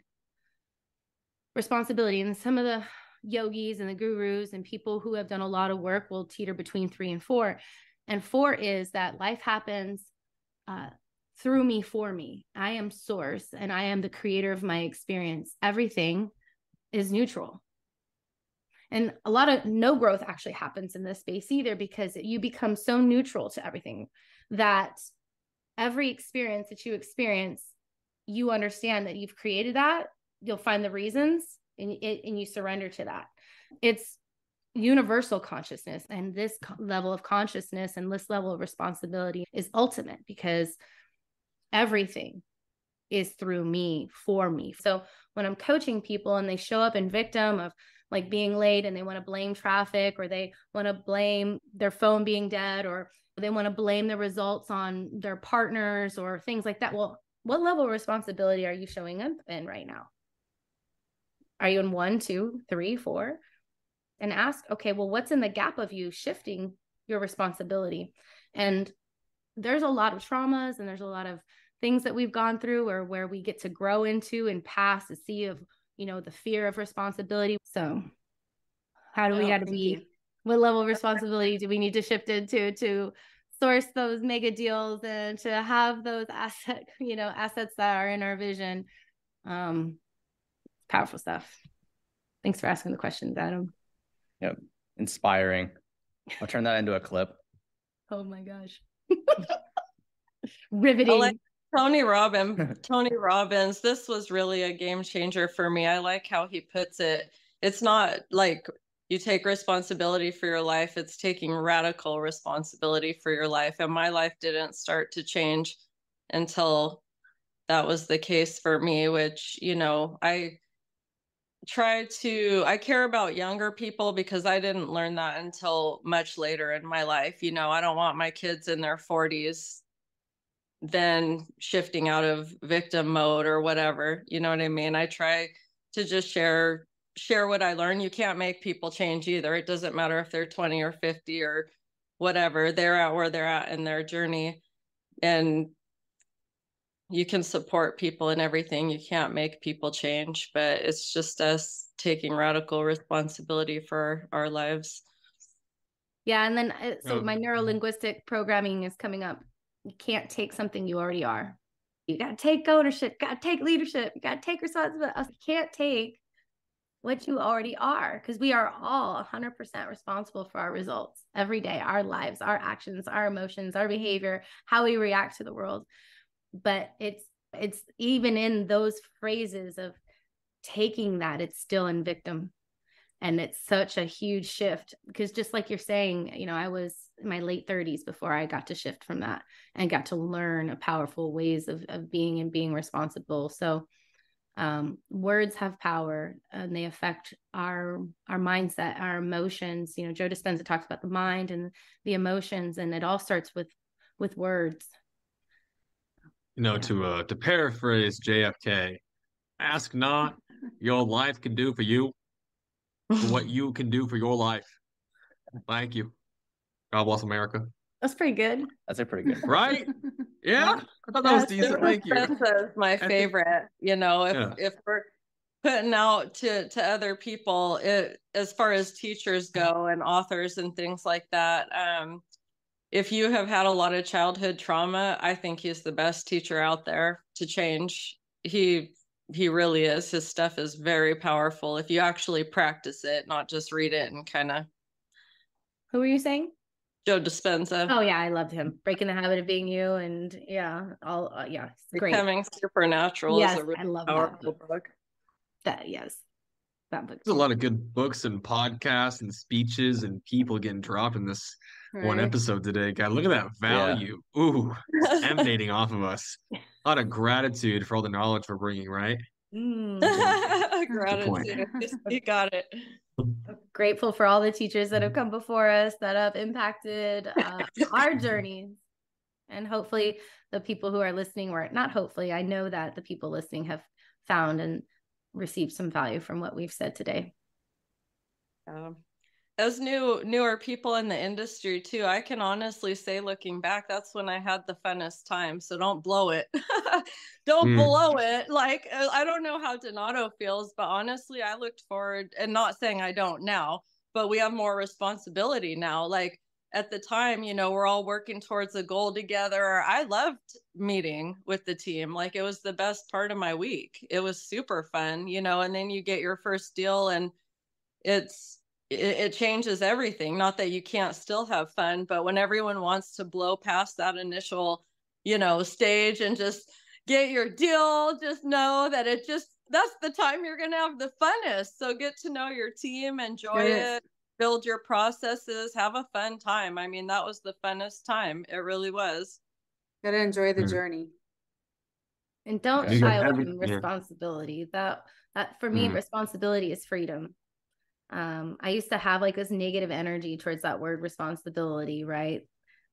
responsibility. And some of the yogis and the gurus and people who have done a lot of work will teeter between three and four. And four is that life happens uh, through me for me. I am source and I am the creator of my experience. Everything is neutral. And a lot of no growth actually happens in this space either because you become so neutral to everything that every experience that you experience, you understand that you've created that. You'll find the reasons and, and you surrender to that. It's universal consciousness and this level of consciousness and this level of responsibility is ultimate because everything is through me for me. So when I'm coaching people and they show up in victim of like being late and they want to blame traffic or they want to blame their phone being dead or they want to blame the results on their partners or things like that. Well, what level of responsibility are you showing up in right now? Are you in one, two, three, four? And ask, okay, well, what's in the gap of you shifting your responsibility? And there's a lot of traumas and there's a lot of things that we've gone through or where we get to grow into and pass a sea of you know the fear of responsibility so how do we got to be what level of responsibility do we need to shift into to source those mega deals and to have those asset you know assets that are in our vision um powerful stuff. Thanks for asking the questions adam. Yep. Inspiring. I'll turn that into a clip. Oh my gosh. Riveting. Tony Robbins, Tony Robbins, this was really a game changer for me. I like how he puts it. It's not like you take responsibility for your life, it's taking radical responsibility for your life. And my life didn't start to change until that was the case for me, which, you know, I try to I care about younger people because I didn't learn that until much later in my life. You know, I don't want my kids in their 40s then shifting out of victim mode or whatever you know what i mean? I try to just share share what i learn. You can't make people change either. It doesn't matter if they're 20 or 50 or whatever. They're at where they're at in their journey. And you can support people and everything you can't make people change but it's just us taking radical responsibility for our lives yeah and then uh, so my neuro linguistic programming is coming up you can't take something you already are. You got to take ownership, got to take leadership, you got to take responsibility. You can't take what you already are because we are all 100% responsible for our results every day, our lives, our actions, our emotions, our behavior, how we react to the world. But it's it's even in those phrases of taking that it's still in victim. And it's such a huge shift because just like you're saying you know i was in my late 30s before i got to shift from that and got to learn a powerful ways of, of being and being responsible. So um, words have power and they affect our our mindset our emotions. You know joe dispenza talks about the mind and the emotions and it all starts with with words you know yeah. to uh to paraphrase jfk ask not your life can do for you what you can do for your life. Thank you. God bless America. That's pretty good. That's a pretty good. Right? Yeah. I thought that was decent. Thank you. That's my favorite. You know, if yeah. if we're putting out to to other people it, as far as teachers go and authors and things like that um if you have had a lot of childhood trauma i think he's the best teacher out there to change he he really is. His stuff is very powerful if you actually practice it, not just read it and kind of. Who were you saying? Joe Dispenza. Oh yeah, I loved him. Breaking the habit of being you, and yeah, all uh, yeah, great. Becoming supernatural yes, is a really I love powerful that book. That yes, that book. There's a lot of good books and podcasts and speeches and people getting dropped in this right. one episode today. God, look at that value. Yeah. Ooh, emanating off of us. A lot of gratitude for all the knowledge we're bringing, right? Mm. gratitude. you got it. Grateful for all the teachers that have come before us that have impacted uh, our journeys. And hopefully, the people who are listening, or not hopefully, I know that the people listening have found and received some value from what we've said today. Um, as new newer people in the industry too i can honestly say looking back that's when i had the funnest time so don't blow it don't mm. blow it like uh, i don't know how donato feels but honestly i looked forward and not saying i don't now but we have more responsibility now like at the time you know we're all working towards a goal together i loved meeting with the team like it was the best part of my week it was super fun you know and then you get your first deal and it's it, it changes everything. Not that you can't still have fun, but when everyone wants to blow past that initial, you know, stage and just get your deal, just know that it just that's the time you're going to have the funnest. So get to know your team, enjoy it, build your processes, have a fun time. I mean, that was the funnest time. It really was. Got to enjoy the mm-hmm. journey. And don't Okay. shy away every- from yeah. responsibility. That that for me, Mhm. responsibility is freedom. Um, I used to have like this negative energy towards that word responsibility, right?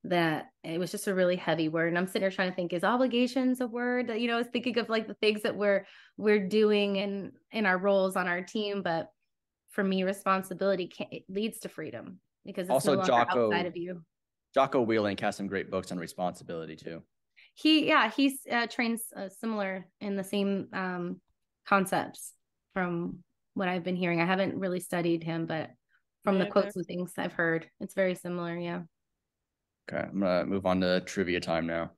That it was just a really heavy word. And I'm sitting here trying to think, is obligations a word? That, You know, I was thinking of like the things that we're we're doing in in our roles on our team, but for me, responsibility can, it leads to freedom because it's Also, no longer Jocko- outside of you. Jocko Willink has some great books on responsibility too. he yeah he's uh, trains uh, similar in the same um concepts from what i've been hearing i haven't really studied him but from the Neither. quotes and things i've heard it's very similar yeah Okay, I'm gonna move on to trivia time now.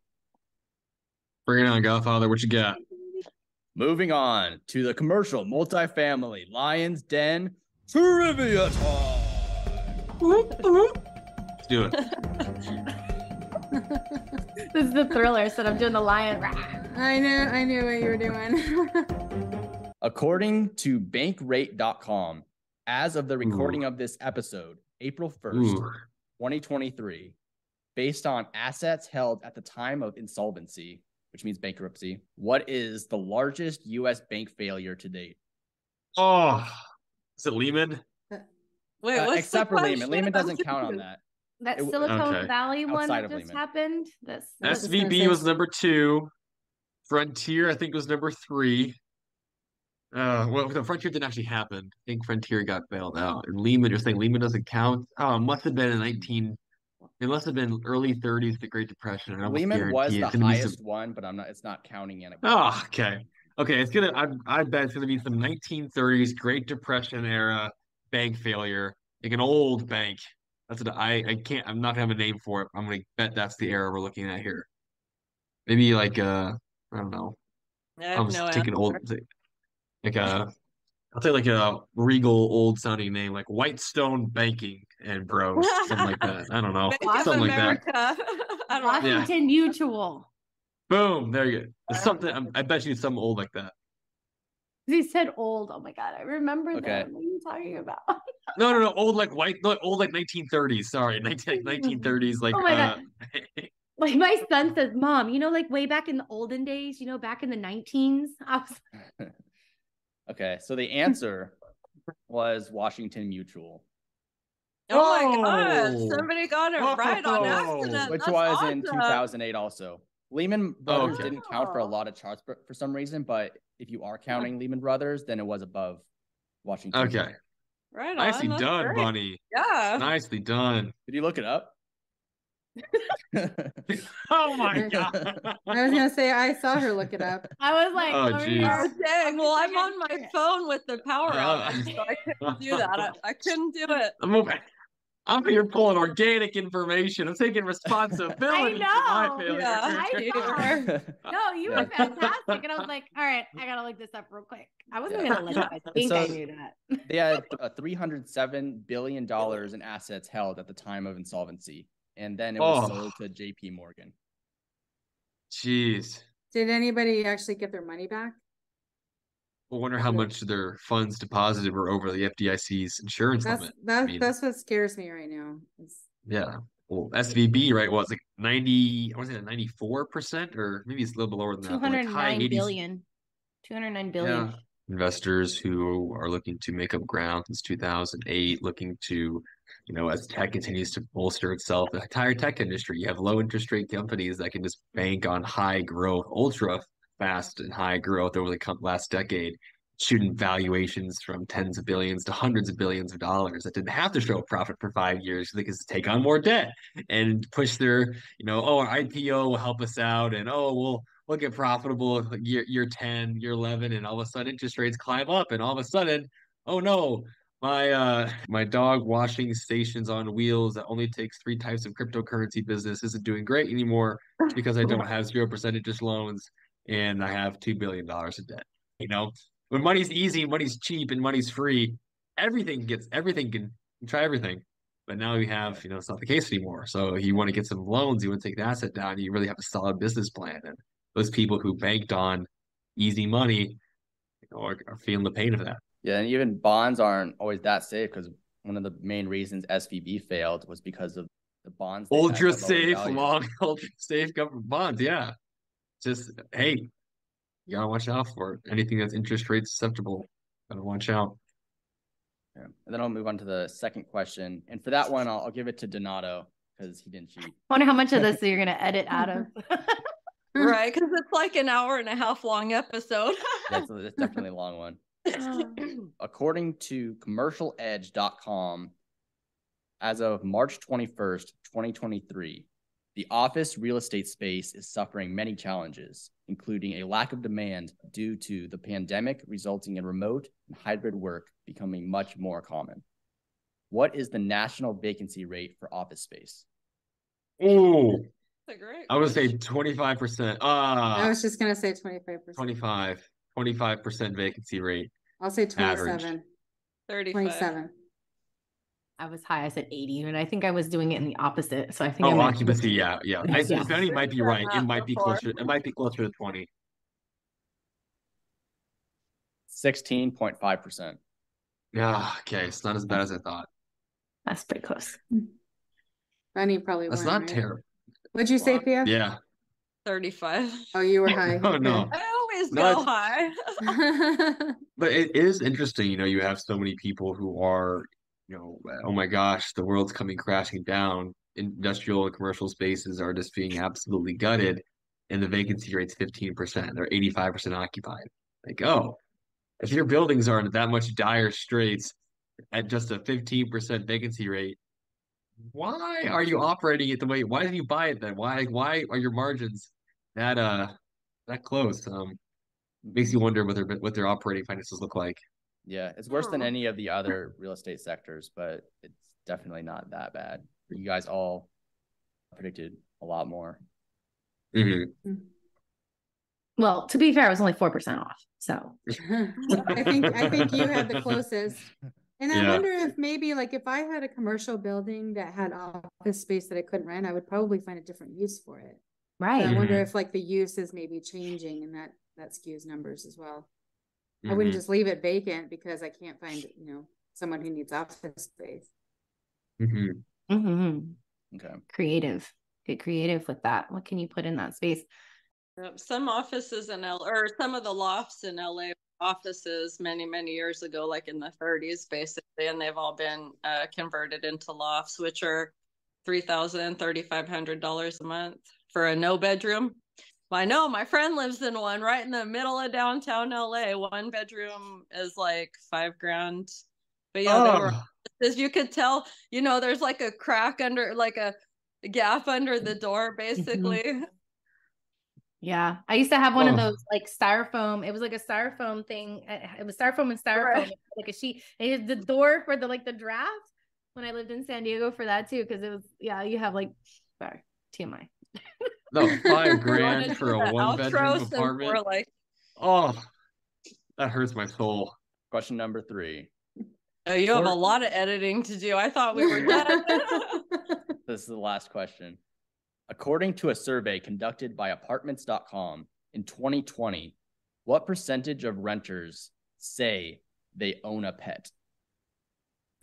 Bring it on, Godfather. What you got? Moving on to the commercial multifamily Lions Den trivia time. Let's do it. this is the thriller so i'm doing the lion I knew, I knew what you were doing. According to bankrate.com, as of the recording of this episode, April 1st, Ooh. 2023, based on assets held at the time of insolvency, which means bankruptcy, what is the largest US bank failure to date? Oh, is it Lehman? Wait, Uh, what's the except for Lehman. Lehman doesn't count on that. that It silicon Okay. valley one that just Lehman. happened that's I was just gonna SVB say- was number two. Frontier, I think, was number three. Uh, well, the Frontier didn't actually happen. I think Frontier got bailed out. And Lehman, you're saying Lehman doesn't count? Oh, it must have been in 19. It must have been early 30s, the Great Depression. I almost Lehman was the it's gonna some- highest one, but I'm not. It's not counting in. Oh, okay. Okay, it's gonna. I, I bet it's gonna be some 1930s Great Depression era bank failure, like an old bank. That's what I. I can't. I'm not gonna have a name for it. I'm gonna bet that's the era we're looking at here. Maybe like uh, I don't know. I I'm just no taking old, answer. like a. I'll say like a regal old sounding name, like Whitestone Banking and Bros, something like that. I don't know, Bank of something like that. America. I don't. Yeah. washington mutual Boom, there you go. It's something. I'm, I bet you it's something old like that. he said old oh my god i remember Okay. that what are you talking about No, no, no. Old like white, no, old like 1930s. Sorry, 19, 1930s. Like, Oh my uh, God. like my son says mom you know like way back in the olden days you know back in the 19s i was Okay, so the answer was Washington Mutual, Oh my god, Oh. somebody got it right on Oh. accident. which That's was in 2008 also. Lehman Brothers okay. didn't count for a Oh. lot of charts for, for some reason, but if you are counting Lehman Brothers, then it was above Washington. okay. Right on. Nicely that's done, great. Bunny. Yeah. Nicely done. Did you look it up? Oh my god. I was gonna say I saw her look it up. i was like Oh, over geez. here. Oh dang! Well, I'm on my phone with the power Uh, out, so I couldn't do that. I, I couldn't do it. I'm moving. I'm here pulling organic information. I'm taking responsibility know. for my failure. Yeah, I know. No, you Yeah. were fantastic. And I was like, all right, I gotta look this up real quick. I wasn't Yeah. gonna look you guys think I knew that. they had uh, 307 billion dollars in assets held at the time of insolvency, and then it was Oh. sold to J.P. Morgan. Jeez. Did anybody actually get their money back? I wonder how much of their funds deposited were over the FDIC's insurance That's limit. that, mean- that's what scares me right now. is- Yeah. Well, SVB, right, was like 90, what was it, 94%? Or maybe it's a little bit lower than that. Two but like hundred high nine 80s. billion. Two hundred nine billion. Yeah. Investors who are looking to make up ground since 2008, looking to, you know, as tech continues to bolster itself, the entire tech industry, you have low interest rate companies that can just bank on high growth, ultra fast and high growth over the last decade, shooting valuations from tens of billions to hundreds of billions of dollars that didn't have to show a profit for five years. They could take on more debt and push their, you know, oh, our IPO will help us out, and oh, we'll we'll get profitable year year 10, year 11, and all of a sudden interest rates climb up, and all of a sudden, oh no, my uh my dog washing stations on wheels that only takes three types of cryptocurrency business isn't doing great anymore because I don't have zero percent interest loans and I have two billion dollars in debt. You know, when money's easy, money's cheap, and money's free, everything gets everything can try everything. But now you have, you know, it's not the case anymore. So you want to get some loans, you want to take the asset down, you really have a solid business plan. And those people who banked on easy money you know, are, are feeling the pain of that. Yeah, and even bonds aren't always that safe because one of the main reasons SVB failed was because of the bonds. Ultra safe, long, ultra safe government bonds. Yeah. Just hey, you gotta watch out for it. Anything that's interest rate susceptible, gotta watch out. Yeah. And then I'll move on to the second question. And for that one, I'll, I'll give it to Donato because he didn't cheat. Wonder how much of this you're gonna edit out of. right, because it's like an hour and a half long episode. That's, that's definitely a long one. According to commercialedge.com, as of March 21st, 2023, the office real estate space is suffering many challenges, including a lack of demand due to the pandemic, resulting in remote and hybrid work becoming much more common. What is the national vacancy rate for office space? Oh, That's a great I would say twenty five percent. I Ah, was just gonna say twenty-five percent. 25 25 percent vacancy rate. I'll say Average. 27, 35. 27. I was high. I said 80, and I think I was doing it in the opposite. So I think I Oh, might- occupancy, yeah, yeah. I, Yeah. Bunny might be right. It might be closer. It might be closer to twenty. 16.5%. Yeah, okay, it's not as bad as I thought. That's pretty close. Bunny probably That's won, not right? terrible. What'd you say, Wow. Fiya? Yeah. 35. Oh, you were high. Oh, no. I always No, go high. But it is interesting, you know, you have so many people who are, you know, oh my gosh, the world's coming crashing down. Industrial and commercial spaces are just being absolutely gutted, and the vacancy rate's 15%. They're 85% occupied. Like, oh, if your buildings are in that much dire straits at just a 15% vacancy rate, why are you operating it the way? Why did you buy it then? Why why are your margins that uh that close? Um, makes you wonder what their what their operating finances look like. Yeah, it's worse than any of the other real estate sectors, but it's definitely not that bad. You guys all predicted a lot more. Mhm. Well, to be fair, I was only 4% off. So I think I think you had the closest. And I Yeah. wonder if maybe like if I had a commercial building that had office space that I couldn't rent, I would probably find a different use for it. But I right. wonder Mhm. if like the use is maybe changing and that that skews numbers as well. I wouldn't Mhm. just leave it vacant because I can't find, you know, someone who needs office space. Mhm. Mhm. Okay. Creative. Get creative with that. What can you put in that space? Some offices in L or some of the lofts in LA offices many, many years ago, like in the 30s, basically, and they've all been uh, converted into lofts, which are three thousand, thirty-five hundred dollars a month for a no bedroom. Well, I know my friend lives in one right in the middle of downtown LA. One bedroom is like five grand. But yeah, they were Oh, as you could tell, you know, there's like a crack under, like a gap under the door, basically. Yeah. I used to have one of Oh. those like styrofoam. It was like a styrofoam thing. uh, It was styrofoam and styrofoam, Right. like a sheet. And it- the door for the like the draft when I lived in San Diego for that too. Cause it was, yeah, you have like, sorry, TMI. no, five grand for a one bedroom apartment. we're like, Oh, that hurts my soul. Question number three. oh, you have a lot of editing to do. I thought we were done. This is the last question. According to a survey conducted by apartments.com in 2020, what percentage of renters say they own a pet?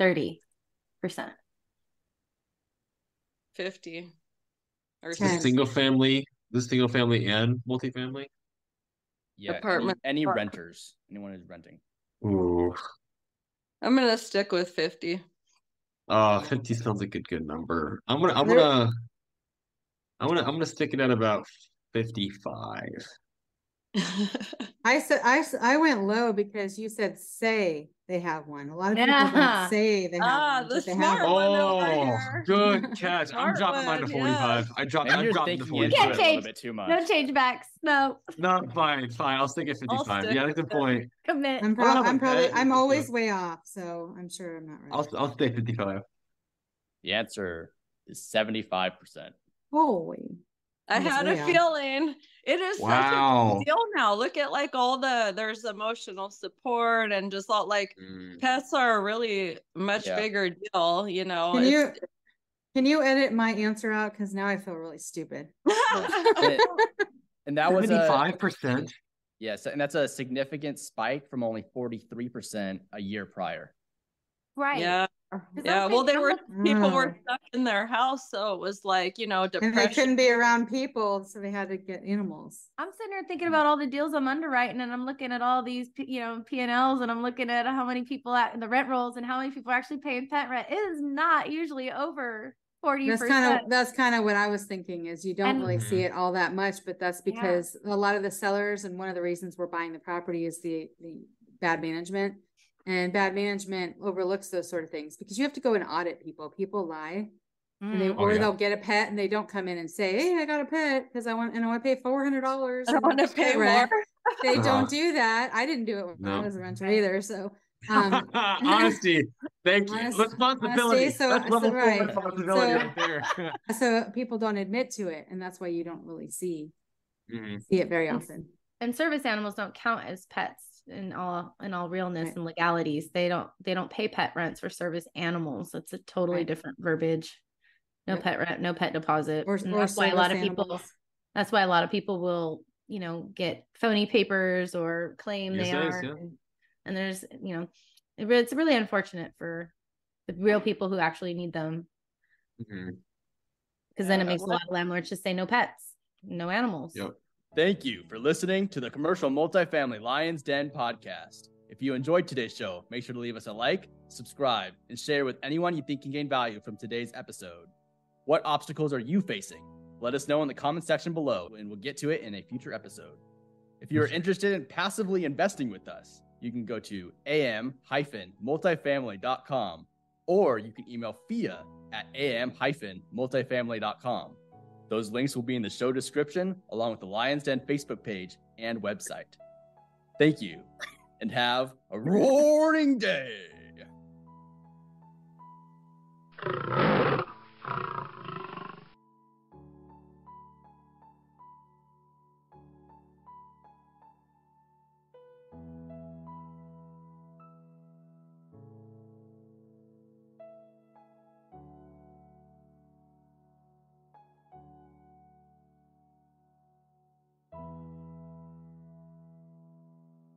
30%. 50 or The single family, the single family and multifamily. Yeah, any- Apartment- any, apartment. renters, anyone who's renting. Ooh, I'm going to stick with 50. uh, 50 sounds like a good number. I'm gonna, I'm gonna, I'm gonna, I'm gonna stick it at about 55. I said I I went low because you said say they have one. A lot of people don't say they have Ah, one, the they smart have one. one Oh, good catch. I'm dropping mine to one, yeah. 45. I dropped, I'm dropping to thinking into Can't it 45. a little bit too much. No change backs. No No, fine, fine. I'll stick at I'll 55. stick Yeah, that's a with good it. point. commit. I'm, I don't prob- have a I'm probably pet, I'm always just- way off, so I'm sure I'm not right. I'll, I'll stay 55. The answer is 75%. Holy. I had a off. feeling it is such a deal now. Look at like all the there's emotional support and just all like Mm. pets are a really much Yeah. bigger deal, you know. Can you it's- can you edit my answer out? Because now I feel really stupid. And, and that was a 75%. yes, and that's a significant spike from only 43% a year prior. Right. yeah, Yeah, well, they were people were Mm. stuck in their house, so it was like you know depression. And they couldn't be around people, so they had to get animals. I'm sitting here thinking about all the deals I'm underwriting, and I'm looking at all these, P- you know, P and Ls, and I'm looking at how many people at the rent rolls and how many people are actually paying pet rent. It is not usually over forty That's kind of that's kind of what I was thinking is you don't And- really see it all that much, but that's Yeah. because a lot of the sellers and one of the reasons we're buying the property is the the bad management. And bad management overlooks those sort of things because you have to go and audit people. People lie. And they, Mm. Oh, or yeah. they'll get a pet and they don't come in and say, Hey, I got a pet because I want and I want to pay four hundred dollars. I want to pay more. They Uh-huh. don't do that. I didn't do it when I was a renter either. So um Honesty. Thank you. Honest- responsibility. honesty, so- That's so level four right. responsibility So- right there. so people don't admit to it, and that's why you don't really see Mhm. see it very often. and service animals don't count as pets in all in all realness Right. and legalities. They don't they don't pay pet rents for service animals. It's a totally Right. different verbiage. No Yep. pet rent, no pet deposit. Or, or that's why a lot of service people animals. that's why a lot of people will, you know, get phony papers or claim Yes, they it is, are. yeah. And, and there's, you know, it, it's really unfortunate for the real people who actually need them Mhm. because then it Yeah, makes a lot of landlords just say no pets, no animals. Yep. Thank you for listening to the Commercial Multifamily Lions Den podcast. If you enjoyed today's show, make sure to leave us a like, subscribe, and share with anyone you think can gain value from today's episode. What obstacles are you facing? Let us know in the comment section below, and we'll get to it in a future episode. If you're interested in passively investing with us, you can go to am-multifamily.com or you can email Fiya at am-multifamily.com. Those links will be in the show description, along with the Lions Den Facebook page and website. Thank you, and have a roaring day.